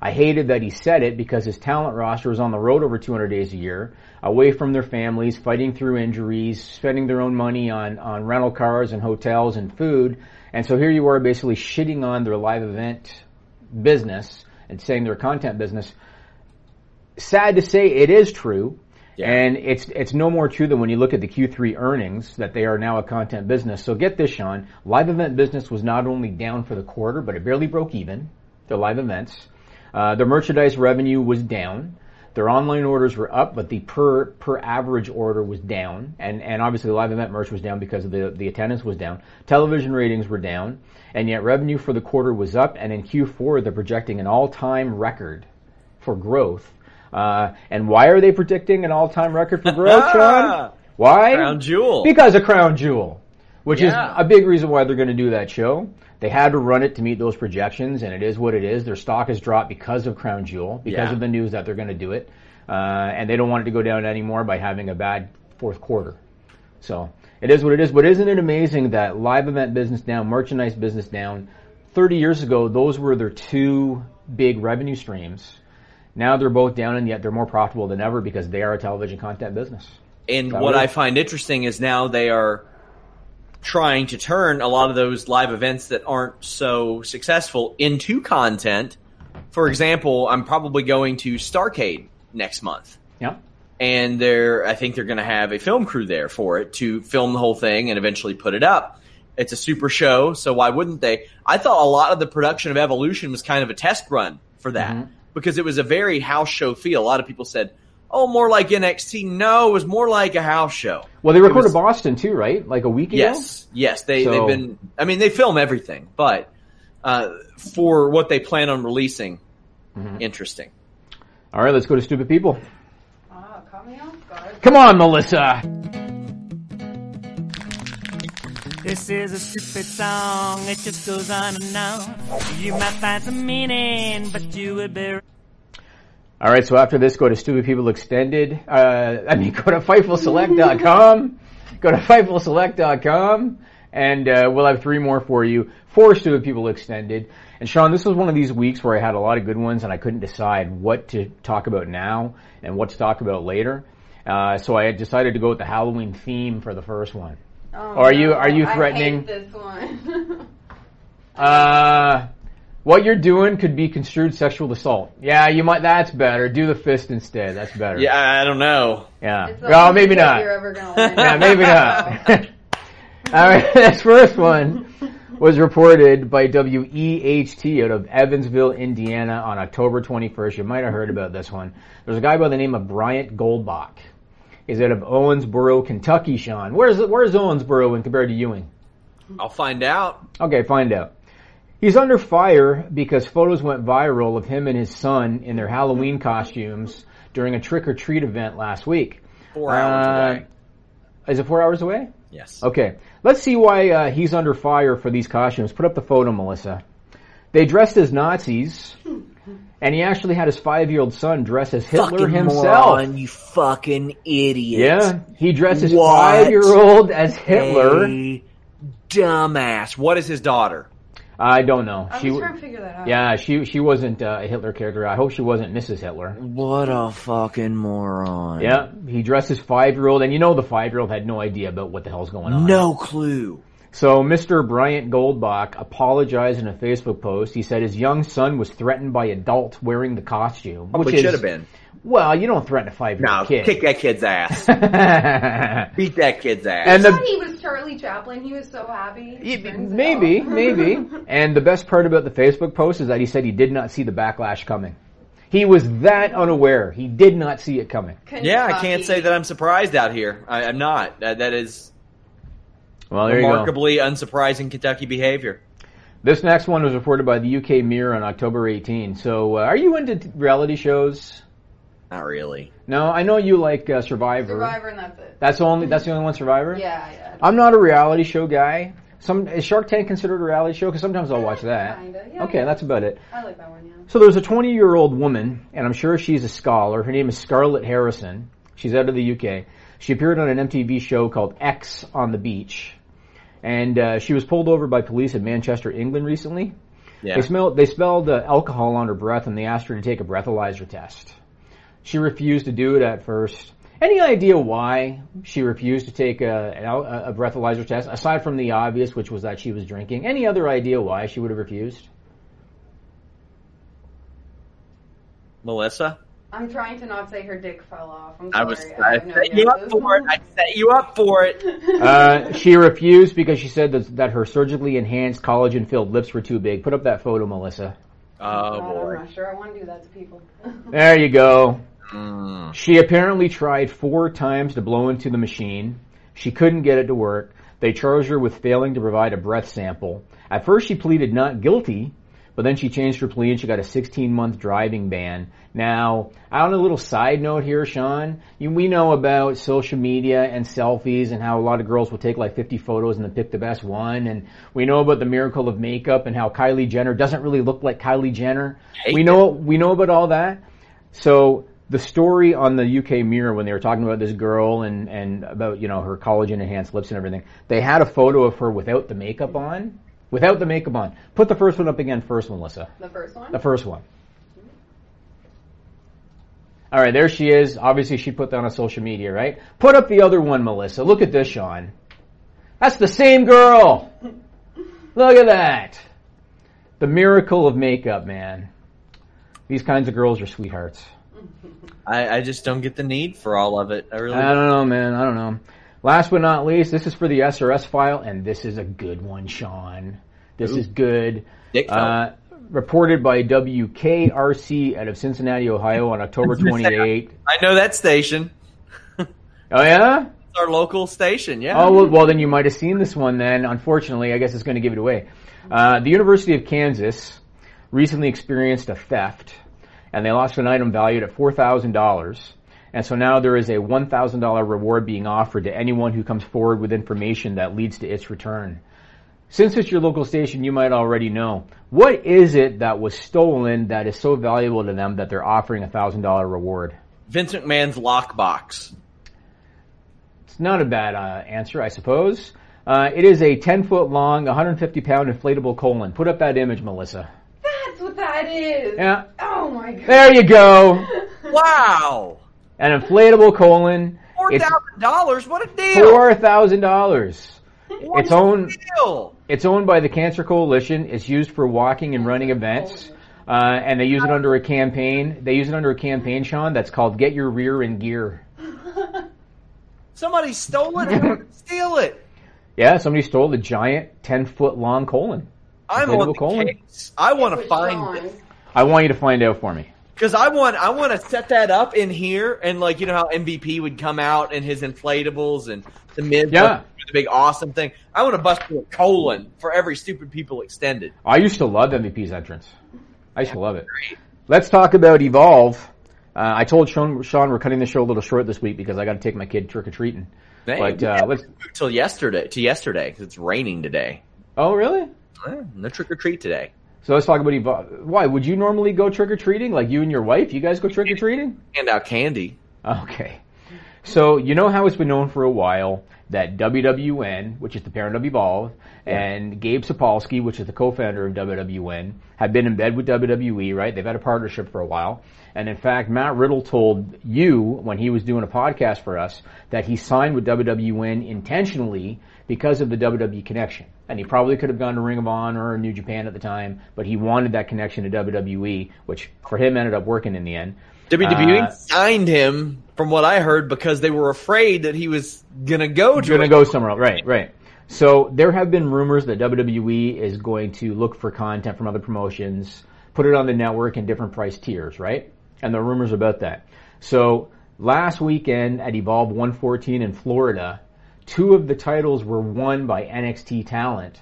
I hated that he said it because his talent roster was on the road over 200 days a year, away from their families, fighting through injuries, spending their own money on, on rental cars and hotels and food. And so here you are basically shitting on their live event business and saying they're a content business. Sad to say, it is true. And it's it's no more true than when you look at the Q3 earnings that they are now a content business. So get this, Sean. Live event business was not only down for the quarter, but it barely broke even. Their live events. Uh, their merchandise revenue was down. Their online orders were up, but the per per average order was down, and and obviously the live event merch was down because of the the attendance was down. Television ratings were down, and yet revenue for the quarter was up. And in Q4, they're projecting an all time record for growth. Uh, and why are they predicting an all time record for growth, Sean? Why? Crown Jewel. Because of Crown Jewel, which Yeah. is a big reason why they're going to do that show. They had to run it to meet those projections, and it is what it is. Their stock has dropped because of Crown Jewel, because Yeah. of the news that they're going to do it, uh, and they don't want it to go down anymore by having a bad fourth quarter. So it is what it is. But isn't it amazing that live event business down, merchandise business down? Thirty years ago, those were their two big revenue streams. Now they're both down, and yet they're more profitable than ever because they are a television content business. And what I find interesting is now they are trying to turn a lot of those live events that aren't so successful into content. For example, I'm probably going to Starcade next month. Yeah. And they're, I think they're going to have a film crew there for it to film the whole thing and eventually put it up. It's a super show, so why wouldn't they? I thought a lot of the production of Evolution was kind of a test run for that Mhm. because it was a very house show feel. A lot of people said, "Oh, more like NXT." No, it was more like a house show. Well, they recorded was- Boston too, right? Like a week ago. Yes, yes, they So- they've been. I mean, they film everything, but uh, for what they plan on releasing, Mm-hmm. interesting. All right, let's go to stupid people. Come on, Melissa. This is a stupid song, it just goes on and on. You might find some meaning, but you would be. All right, so after this, go to Stupid People Extended. Uh, I mean, go to FightfulSelect.com. go to FightfulSelect.com, and uh, we'll have three more for you Four Stupid People Extended. And Sean, this was one of these weeks where I had a lot of good ones, and I couldn't decide what to talk about now and what to talk about later. Uh, so I decided to go with the Halloween theme for the first one. Oh, are you are you I threatening? hate this one. Uh, what you're doing could be construed sexual assault. Yeah, you might. That's better. Do the fist instead. That's better. Yeah, I don't know. Yeah. It's Well, only maybe not. You're ever gonna win. Yeah, maybe not. All right, this first one was reported by WEHT out of Evansville, Indiana on October 21st. You might have heard about this one. There's a guy by the name of Bryant Goldbach. He's out of Owensboro, Kentucky, Sean. Where's where's Owensboro when compared to Ewing? I'll find out. Okay, find out. He's under fire because photos went viral of him and his son in their Halloween costumes during a trick or treat event last week. Four hours Uh, away. Is it four hours away? Yes. Okay. Let's see why uh, he's under fire for these costumes. Put up the photo, Melissa. They dressed as Nazis, and he actually had his five-year-old son dress as Hitler Fucking himself. moron, you fucking idiot. Yeah, he dressed his What five-year-old as Hitler. a dumbass. What is his daughter? I don't know. I she was trying to figure that out. Yeah, she she wasn't uh, a Hitler character. I hope she wasn't Mrs. Hitler. What a fucking moron. Yeah, he dressed his five-year-old, and you know the five-year-old had no idea about what the hell's going on. No clue. So Mr. Bryant Goldbach apologized in a Facebook post. He said his young son was threatened by adults wearing the costume, which Probably is should have been. Well, you don't threaten a five-year-old No, kid. kick that kid's ass. Beat that kid's ass. And I the- thought he was Charlie Chaplin. He was so happy. Turns Maybe, maybe. And the best part about the Facebook post is that he said he did not see the backlash coming. He was that unaware. He did not see it coming. Yeah, I can't say that I'm surprised out here. I, I'm not. That, that is Well, there you go. remarkably unsurprising Kentucky behavior. This next one was reported by the UK Mirror on October 18. So, uh, are you into reality shows? Not really. No, I know you like uh, Survivor. Survivor and that's it. That's the only. That's the only one Survivor. Yeah, yeah. I'm not a reality show guy. Some is Shark Tank considered a reality show? Because sometimes I'll watch that. Kinda, yeah, okay, yeah. that's about it. I like that one, yeah. So there's a 20 year old woman, and I'm sure she's a scholar. Her name is Scarlett Harrison. She's out of the UK. She appeared on an MTV show called Ex on the Beach, and uh, she was pulled over by police in Manchester, England recently. Yeah. They smelled they smelled uh, alcohol on her breath, and they asked her to take a breathalyzer test. She refused to do it at first. Any idea why she refused to take a, a breathalyzer test, aside from the obvious, which was that she was drinking? Any other idea why she would have refused? Melissa? I'm trying to not say her dick fell off. I'm I was. I I have no set you up for it. I set you up for it. Uh, she refused because she said that, that her surgically enhanced collagen-filled lips were too big. Put up that photo, Melissa. Oh God, boy. I'm not sure I want to do that to people. There you go. Mm. She apparently tried four times to blow into the machine. She couldn't get it to work. They charged her with failing to provide a breath sample. At first she pleaded not guilty, but then she changed her plea and she got a 16 month driving ban. Now, on a little side note here, Sean, you, we know about social media and selfies and how a lot of girls will take like 50 photos and then pick the best one. And we know about the miracle of makeup and how Kylie Jenner doesn't really look like Kylie Jenner. We know, we know about all that. So the story on the UK Mirror when they were talking about this girl and and about you know her collagen enhanced lips and everything, they had a photo of her without the makeup on. Without the makeup on. Put the first one up again first, Melissa. The first one? The first one. All right, there she is. Obviously, she put that on social media, right? Put up the other one, Melissa. Look at this, Sean. That's the same girl. Look at that. The miracle of makeup, man. These kinds of girls are sweethearts. I, I just don't get the need for all of it. I really. I don't know, man. I don't know. Last but not least, this is for the SRS file, and this is a good one, Sean. This Ooh. is good. Dick Uh, reported by WKRC out of Cincinnati, Ohio on October 28. I know that station. Oh yeah? It's our local station. Yeah. Oh well, well, then you might have seen this one. Then, unfortunately, I guess it's going to give it away. Uh, the University of Kansas recently experienced a theft, and they lost an item valued at four thousand dollars. And so now there is a $1,000 reward being offered to anyone who comes forward with information that leads to its return. Since it's your local station, you might already know. What is it that was stolen that is so valuable to them that they're offering a $1,000 reward? Vince McMahon's lockbox. It's not a bad uh, answer, I suppose. Uh, it is a 10 foot long, 150 pound inflatable colon. Put up that image, Melissa. That's what that is. Yeah. Oh my god. There you go. Wow. An inflatable colon. Four It's thousand dollars. What a deal. four thousand dollars. What It's owned. It's owned by the Cancer Coalition. It's used for walking and running events, uh, and they use it under a campaign. They use it under a campaign, Sean, that's called "Get Your Rear in Gear." Somebody stole it. How did they Steal it. Yeah, somebody stole the giant ten foot long colon. I'm Inflatable on the colon. case. I want to find it I want you to find out for me. because I want I want to set that up in here and like you know how MVP would come out and his inflatables and the mid Yeah. The big awesome thing. I want to bust through a colon for every stupid people extended. I used to love MVP's entrance. I used to love it. Let's talk about Evolve. Uh, I told Sean, Sean we're cutting the show a little short this week because I got to take my kid trick or treating. Hey, But uh, let's. till yesterday to yesterday because it's raining today. Oh, really? Yeah, no trick or treat today. So let's talk about Evolve. Why would you normally go trick or treating? Like you and your wife, you guys go trick or treating? Hand out candy. Okay. So you know how it's been known for a while that WWN, which is the parent of Evolve, and Gabe Sapolsky, which is the co-founder of WWN, have been in bed with WWE, right? They've had a partnership for a while. And in fact, Matt Riddle told you when he was doing a podcast for us that he signed with WWN intentionally because of the WWE connection. And he probably could have gone to Ring of Honor or New Japan at the time, but he wanted that connection to WWE, which for him ended up working in the end. WWE Uh, signed him, from what I heard, because they were afraid that he was gonna go to. going to it. go somewhere else. Right, right. So there have been rumors that WWE is going to look for content from other promotions, put it on the network in different price tiers, right? And the rumors about that. So last weekend at Evolve 114 in Florida, two of the titles were won by NXT talent.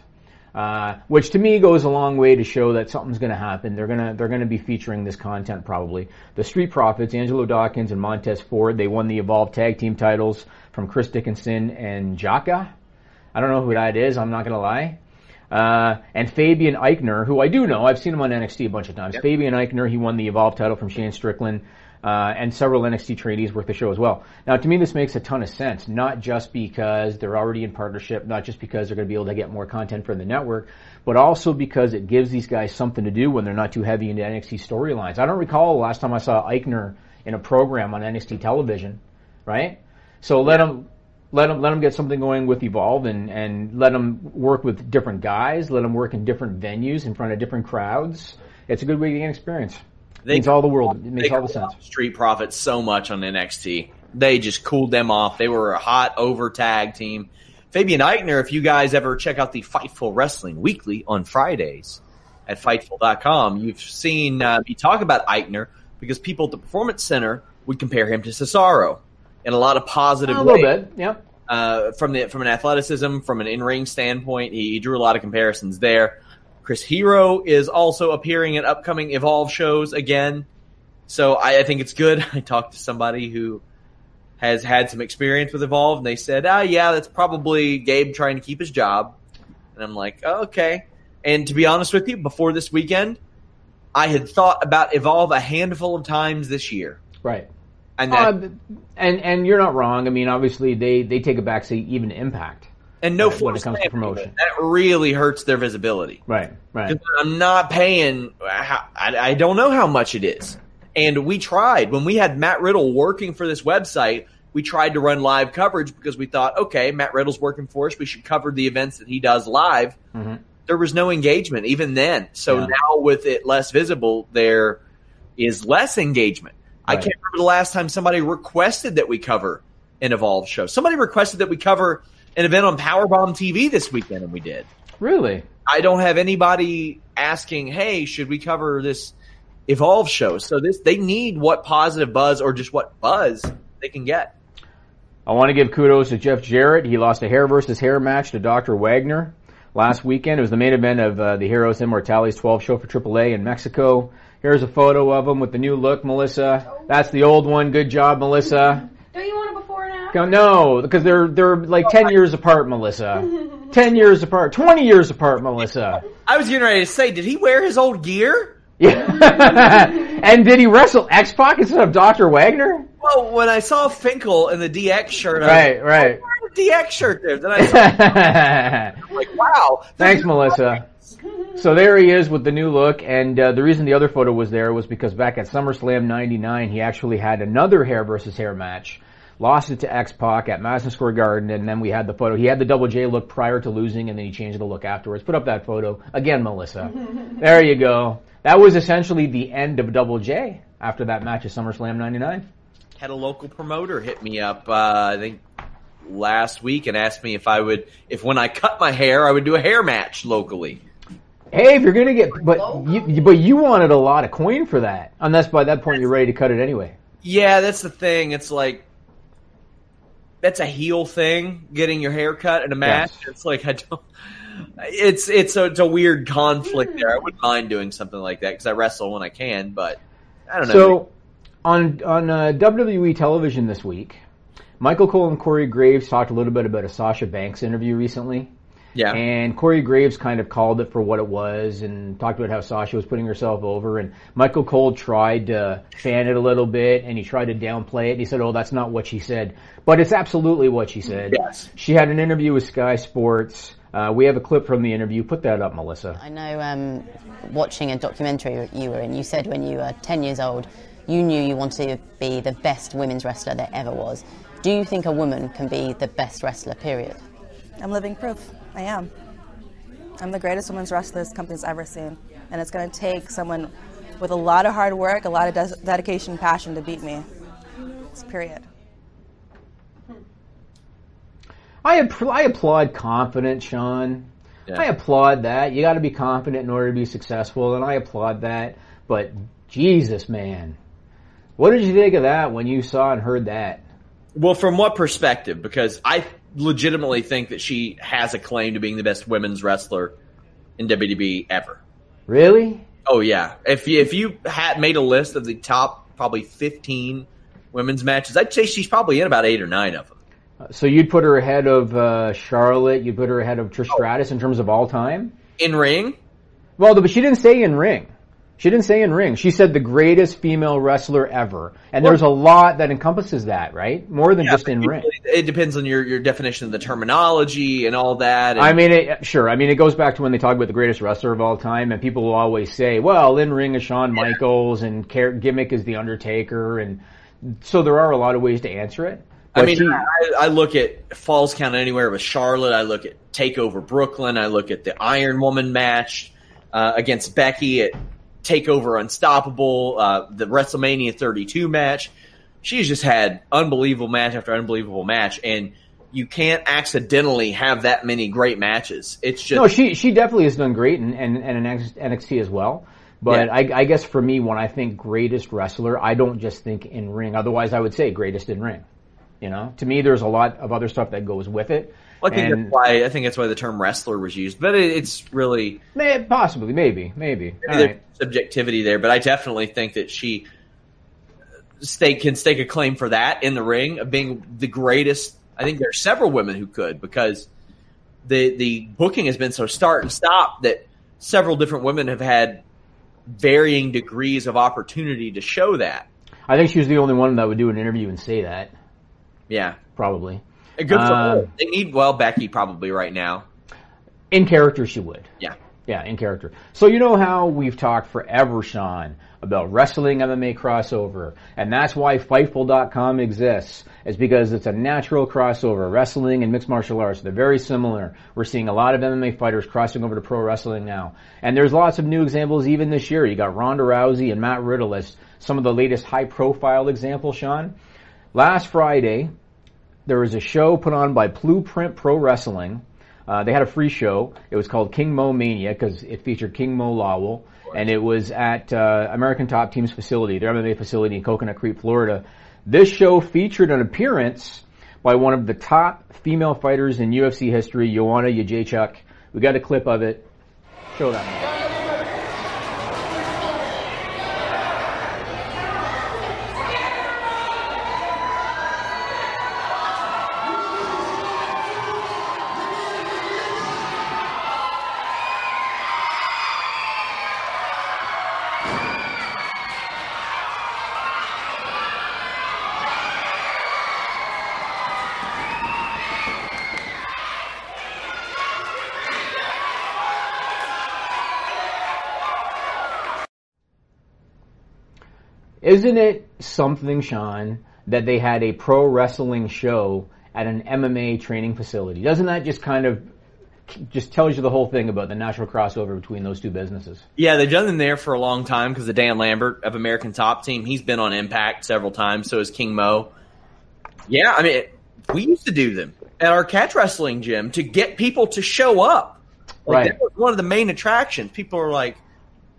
Uh, which to me goes a long way to show that something's going to happen. They're gonna they're gonna be featuring this content probably. The Street Profits, Angelo Dawkins and Montez Ford, they won the Evolve Tag Team titles from Chris Dickinson and Jaka. I don't know who that is. I'm not gonna lie. Uh, and Fabian Aichner, who I do know, I've seen him on NXT a bunch of times. Fabian Aichner, he won the Evolve title from Shane Strickland, uh, and several NXT trainees worth the show as well. Now, to me, this makes a ton of sense, not just because they're already in partnership, not just because they're going to be able to get more content for the network, but also because it gives these guys something to do when they're not too heavy into NXT storylines. I don't recall the last time I saw Aichner in a program on NXT television, right? So let him let them let them get something going with Evolve and and let them work with different guys. Let them work in different venues in front of different crowds. It's a good way to gain experience. It means all the world. It makes all the sense. Street Profits so much on NXT. They just cooled them off. They were a hot over tag team. Fabian Aichner, if you guys ever check out the Fightful Wrestling Weekly on Fridays at Fightful.com, you've seen uh, me talk about Aichner because people at the Performance Center would compare him to Cesaro in a lot of positive A ways. little bit, yep. Uh, from the from an athleticism, from an in ring standpoint, he, he drew a lot of comparisons there. Chris Hero is also appearing in upcoming Evolve shows again, so I, I think it's good. I talked to somebody who has had some experience with Evolve, and they said, "Ah, yeah, that's probably Gabe trying to keep his job." And I'm like, oh, "Okay." And to be honest with you, before this weekend, I had thought about Evolve a handful of times this year, Right. And that, Uh, and and you're not wrong. I mean, obviously they they take a backseat even Impact. and no right, when it comes to promotion. that really hurts their visibility. Right. Right. I'm not paying. I, I don't know how much it is. And we tried when we had Matt Riddle working for this website. We tried to run live coverage because we thought, okay, Matt Riddle's working for us. We should cover the events that he does live. Mm-hmm. There was no engagement even then. So Yeah. now with it less visible, there is less engagement. I can't remember the last time somebody requested that we cover an Evolve show. Somebody requested that we cover an event on Powerbomb TV this weekend, and we did. Really? I don't have anybody asking, "Hey, should we cover this Evolve show?" So this they need what positive buzz or just what buzz they can get. I want to give kudos to Jeff Jarrett. He lost a hair versus hair match to Dr. Wagner last weekend. It was the main event of uh, the Heroes Inmortales 12 show for AAA in Mexico. Here's a photo of him with the new look, Melissa. That's the old one. Good job, Melissa. Don't you want a before and after? Go- No, because they're they're like ten years apart, Melissa. Ten years apart, twenty years apart, Melissa. I was getting ready to say, did he wear his old gear? and did he wrestle X Pac instead of Doctor Wagner? Well, when I saw Finkel in the DX shirt, I Right, like, right. "Oh, where's DX shirt there. Then I saw, I'm like, wow. Thanks, Melissa. So there he is with the new look, and uh, the reason the other photo was there was because back at SummerSlam '99, he actually had another hair versus hair match, lost it to X Pac at Madison Square Garden, and then we had the photo. He had the Double J look prior to losing, and then he changed the look afterwards. Put up that photo again, Melissa. there you go. That was essentially the end of Double J after that match at SummerSlam '99. had a local promoter hit me up, uh, I think last week and asked me if I would, if when I cut my hair, I would do a hair match locally. Hey, if you're gonna get, but you, but you wanted a lot of coin for that, unless by that point you're ready to cut it anyway. Yeah, that's the thing. It's like that's a heel thing, getting your hair cut in a match. It's like I don't. It's it's a, it's a weird conflict there. I wouldn't mind doing something like that because I wrestle when I can, but I don't know. So, on on uh, WWE television this week, Michael Cole and Corey Graves talked a little bit about a Sasha Banks interview recently. Yeah. And Corey Graves kind of called it for what it was and talked about how Sasha was putting herself over. And Michael Cole tried to fan it a little bit and he tried to downplay it. And he said, oh, that's not what she said. But it's absolutely what she said. Yes. She had an interview with Sky Sports. Uh, we have a clip from the interview. Put that up, Melissa. I know um, watching a documentary you were in, you said when you were 10 years old, you knew you wanted to be the best women's wrestler there ever was. Do you think a woman can be the best wrestler, period? I'm living proof. I am. I'm the greatest women's wrestler this company's ever seen. And it's going to take someone with a lot of hard work, a lot of des- dedication, passion to beat me. It's period. I, app- I applaud confidence, Sean. Yeah. I applaud that. You got to be confident in order to be successful, and I applaud that. But Jesus, man, what did you think of that when you saw and heard that? Well, from what perspective? Because I legitimately think that she has a claim to being the best women's wrestler in WWE ever. Really? Oh yeah. If you, if you had made a list of the top probably fifteen women's matches, I'd say she's probably in about eight or nine of them. So you'd put her ahead of uh, Charlotte. You'd put her ahead of Trish Stratus in terms of all time. In ring? Well, but she didn't say in ring. She didn't say in ring. She said the greatest female wrestler ever, and there's a lot that encompasses that, right? More than just in ring. It depends on your, your definition of the terminology and all that. And I mean, it, sure. I mean, it goes back to when they talk about the greatest wrestler of all time, and people will always say, "Well, in ring is Shawn Michaels, and gimmick is the Undertaker," and so there are a lot of ways to answer it. I mean, she- I, I look at Falls Count Anywhere with Charlotte. I look at Takeover Brooklyn. I look at the Iron Woman match uh, against Becky at Takeover Unstoppable. Uh, the WrestleMania 32 match. She's just had unbelievable match after unbelievable match, and you can't accidentally have that many great matches. It's just no, she she definitely has done great, and and, and in NXT as well. But Yeah. I, I guess for me, when I think greatest wrestler, I don't just think in ring. Otherwise, I would say greatest in ring. You know, to me, there's a lot of other stuff that goes with it. Well, I think and that's why I think that's why the term wrestler was used, but it, it's really may, possibly, maybe, maybe. Maybe there's right. subjectivity there, but I definitely think that she stake can stake a claim for that in the ring of being the greatest. I think there are several women who could because the the booking has been so start and stop that several different women have had varying degrees of opportunity to show that. I think she was the only one that would do an interview and say that. Yeah, probably. Good for Uh, her. They need well Becky probably right now. In character, she would. Yeah. Yeah, in character. So you know how we've talked forever, Sean, about wrestling MMA crossover, and that's why Fightful.com exists. Is because it's a natural crossover. Wrestling and mixed martial arts, they're very similar. We're seeing a lot of MMA fighters crossing over to pro wrestling now. And there's lots of new examples even this year. You got Ronda Rousey and Matt Riddle as some of the latest high profile examples, Sean. Last Friday, there was a show put on by Blueprint Pro Wrestling. Uh, they had a free show. It was called King Mo Mania because it featured King Mo Lawal, and it was at uh, American Top Team's facility, their MMA facility in Coconut Creek, Florida. This show featured an appearance by one of the top female fighters in UFC history, Joanna Jędrzejczyk. We got a clip of it. Show that. Isn't it something, Sean, that they had a pro wrestling show at an MMA training facility? Doesn't that just kind of just tells you the whole thing about the natural crossover between those two businesses? Yeah, they've done them there for a long time because the Dan Lambert of American Top Team, he's been on Impact several times. So is King Mo. Yeah, I mean, we used to do them at our catch wrestling gym to get people to show up. Like, Right. That was one of the main attractions. People are like,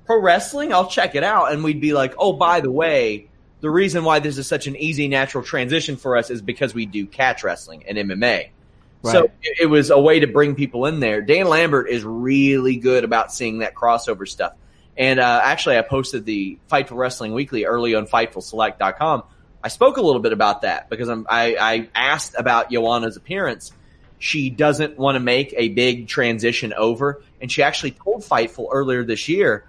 pro wrestling, I'll check it out. And we'd be like, oh, by the way, the reason why this is such an easy, natural transition for us is because we do catch wrestling and MMA. So it, it was a way to bring people in there. Dan Lambert is really good about seeing that crossover stuff. And uh, actually, I posted the Fightful Wrestling Weekly early on FightfulSelect.com. I spoke a little bit about that because I'm, I, I asked about Joanna's appearance. She doesn't want to make a big transition over, and she actually told Fightful earlier this year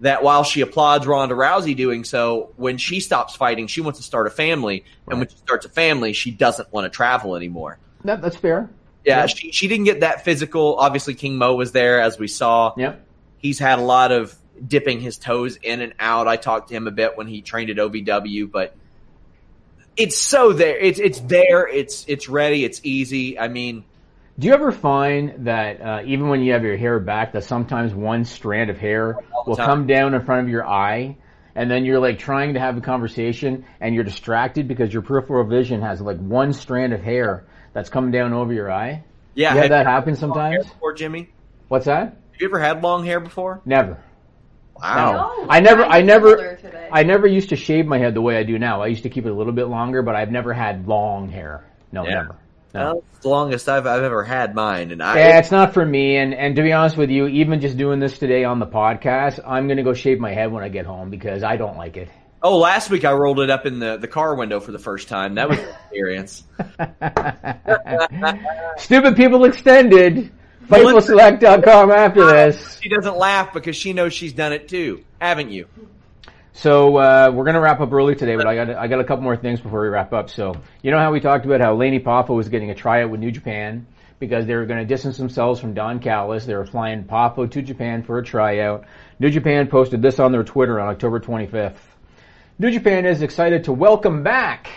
that while she applauds Ronda Rousey doing so, when she stops fighting, she wants to start a family, and when she starts a family, she doesn't want to travel anymore. That, that's fair. Yeah, Yeah. she she didn't get that physical. Obviously, King Mo was there as we saw. Yep. He's had a lot of dipping his toes in and out. I talked to him a bit when he trained at OVW, but it's so there. It's it's there. It's it's ready. It's easy. I mean, Do you ever find that uh, even when you have your hair back, that sometimes one strand of hair will come down in front of your eye, and then you're like trying to have a conversation, and you're distracted because your peripheral vision has like one strand of hair that's coming down over your eye? yeah. you have that you happen had long hair sometimes. Or Jimmy? What's that? Have you ever had long hair before? Never. Wow. No. I never, I never, I never used to shave my head the way I do now. I used to keep it a little bit longer, but I've never had long hair. No, Yeah. never. No. It's the longest I've I've ever had mine, and I Yeah, it's not for me. And, and to be honest with you, even just doing this today on the podcast, I'm going to go shave my head when I get home because I don't like it. Oh, last week I rolled it up in the, the car window for the first time. That was an experience. Stupid People Extended. FightfulSelect.com after this. She doesn't laugh because she knows she's done it too, haven't you? So uh, we're gonna wrap up early today, but I got I got a couple more things before we wrap up. So you know how we talked about how Laney Papa was getting a tryout with New Japan because they were going to distance themselves from Don Callis. They were flying Papa to Japan for a tryout. New Japan posted this on their Twitter on October 25th. New Japan is excited to welcome back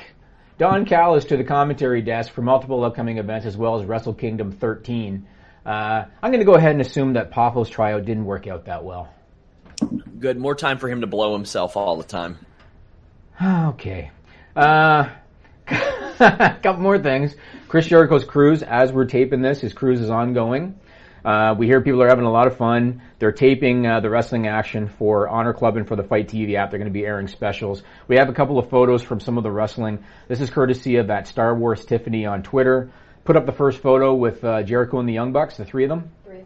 Don Callis to the commentary desk for multiple upcoming events as well as Wrestle Kingdom 13. Uh, I'm going to go ahead and assume that Papa's tryout didn't work out that well. Good. More time for him to blow himself all the time. Okay. Uh, a couple more things. Chris Jericho's cruise, as we're taping this, his cruise is ongoing. Uh, we hear people are having a lot of fun. They're taping uh, the wrestling action for Honor Club and for the FITE TV app. They're going to be airing specials. We have a couple of photos from some of the wrestling. This is courtesy of that Star Wars Tiffany on Twitter. Put up the first photo with uh, Jericho and the Young Bucks, the three of them. three of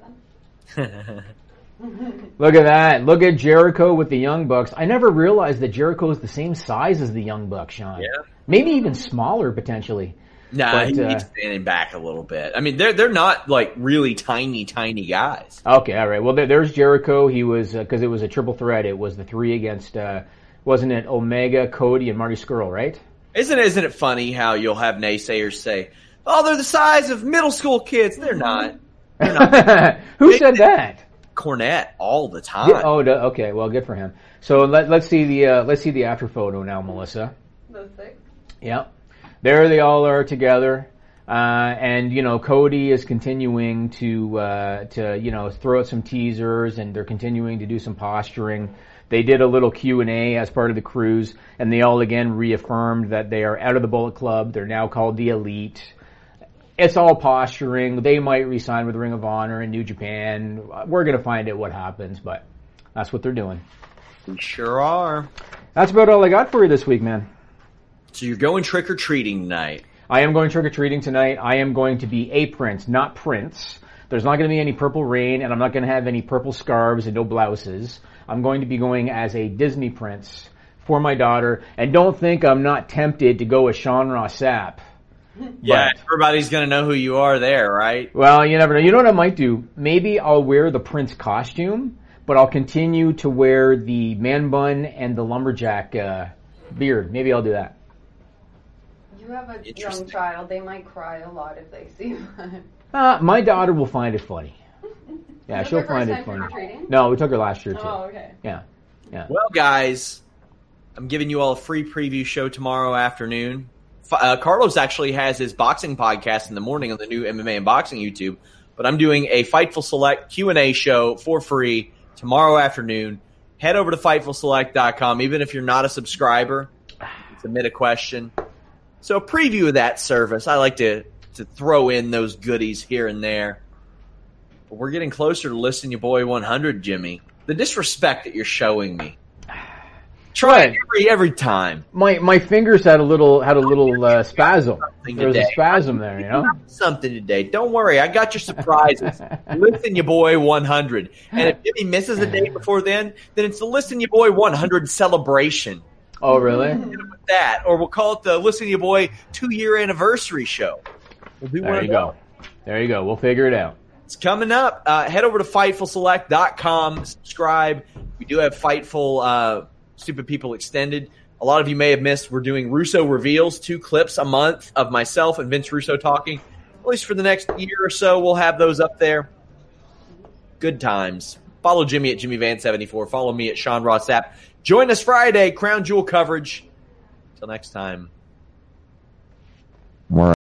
them. Look at that. Look at Jericho with the Young Bucks. I never realized that Jericho is the same size as the Young Bucks, Sean. Yeah. Maybe even smaller, potentially. Nah, But, he uh, keeps standing back a little bit. I mean, they're they're not like really tiny, tiny guys. Okay, all right. Well, there, there's Jericho. He was, because it was a triple threat. It was the three against, uh, wasn't it Omega, Cody, and Marty Scurll, right? Isn't isn't it funny how you'll have naysayers say, "Oh, they're the size of middle school kids." They're not. Who said that? Cornette all the time. Yeah, oh, okay. Well, good for him. So let, let's see the uh, let's see the after photo now, Melissa. Those six. Yep. There they all are together. Uh, and you know Cody is continuing to uh, to you know throw out some teasers, and they're continuing to do some posturing. They did a little Q and A as part of the cruise, and they all again reaffirmed that they are out of the Bullet Club. They're now called the Elite. It's all posturing. They might resign with Ring of Honor and New Japan. We're gonna find out what happens, but that's what they're doing. We sure are. That's about all I got for you this week, man. So you're going trick or treating tonight. I am going trick or treating tonight. I am going to be a prince, not Prince. There's not going to be any purple rain, and I'm not going to have any purple scarves and no blouses. I'm going to be going as a Disney prince for my daughter. And don't think I'm not tempted to go as Sean Ross Sapp. Yeah, everybody's gonna know who you are there, right? Well, you never know. You know what I might do? Maybe I'll wear the prince costume, but I'll continue to wear the man bun and the lumberjack uh, beard. Maybe I'll do that. You have a young child. They might cry a lot if they see that. Uh, my daughter will find it funny. Yeah, she'll her find first it funny. No, we took her last year too. Oh, okay. Yeah, yeah. Well, guys, I'm giving you all a free preview show tomorrow afternoon. Uh, Carlos actually has his boxing podcast in the morning on the new MMA and Boxing YouTube, but I'm doing a Fightful Select Q&A show for free tomorrow afternoon. Head over to FightfulSelect.com, even if you're not a subscriber, submit a question. So a preview of that service. I like to, to throw in those goodies here and there. But we're getting closer to listing your boy 100, Jimmy. The disrespect that you're showing me. Try it every every time. My my fingers had a little had a little uh, spasm. There was a spasm there, you know. Something today. Don't worry, I got your surprises. Listen, your boy 100. And if Jimmy misses a day before then, then it's the Listen, your boy 100 celebration. Oh, really? With that, or we'll call it the Listen, your boy two year anniversary show. We'll do There you go. There you go. We'll figure it out. It's coming up. Uh, head over to FightfulSelect.com. Subscribe. We do have Fightful uh, Stupid People Extended. A lot of you may have missed. We're doing Russo reveals, two clips a month of myself and Vince Russo talking. At least for the next year or so, we'll have those up there. Good times. Follow Jimmy at Jimmy Van seventy four. Follow me at Sean Ross Sapp. Join us Friday. Crown Jewel coverage. Till next time.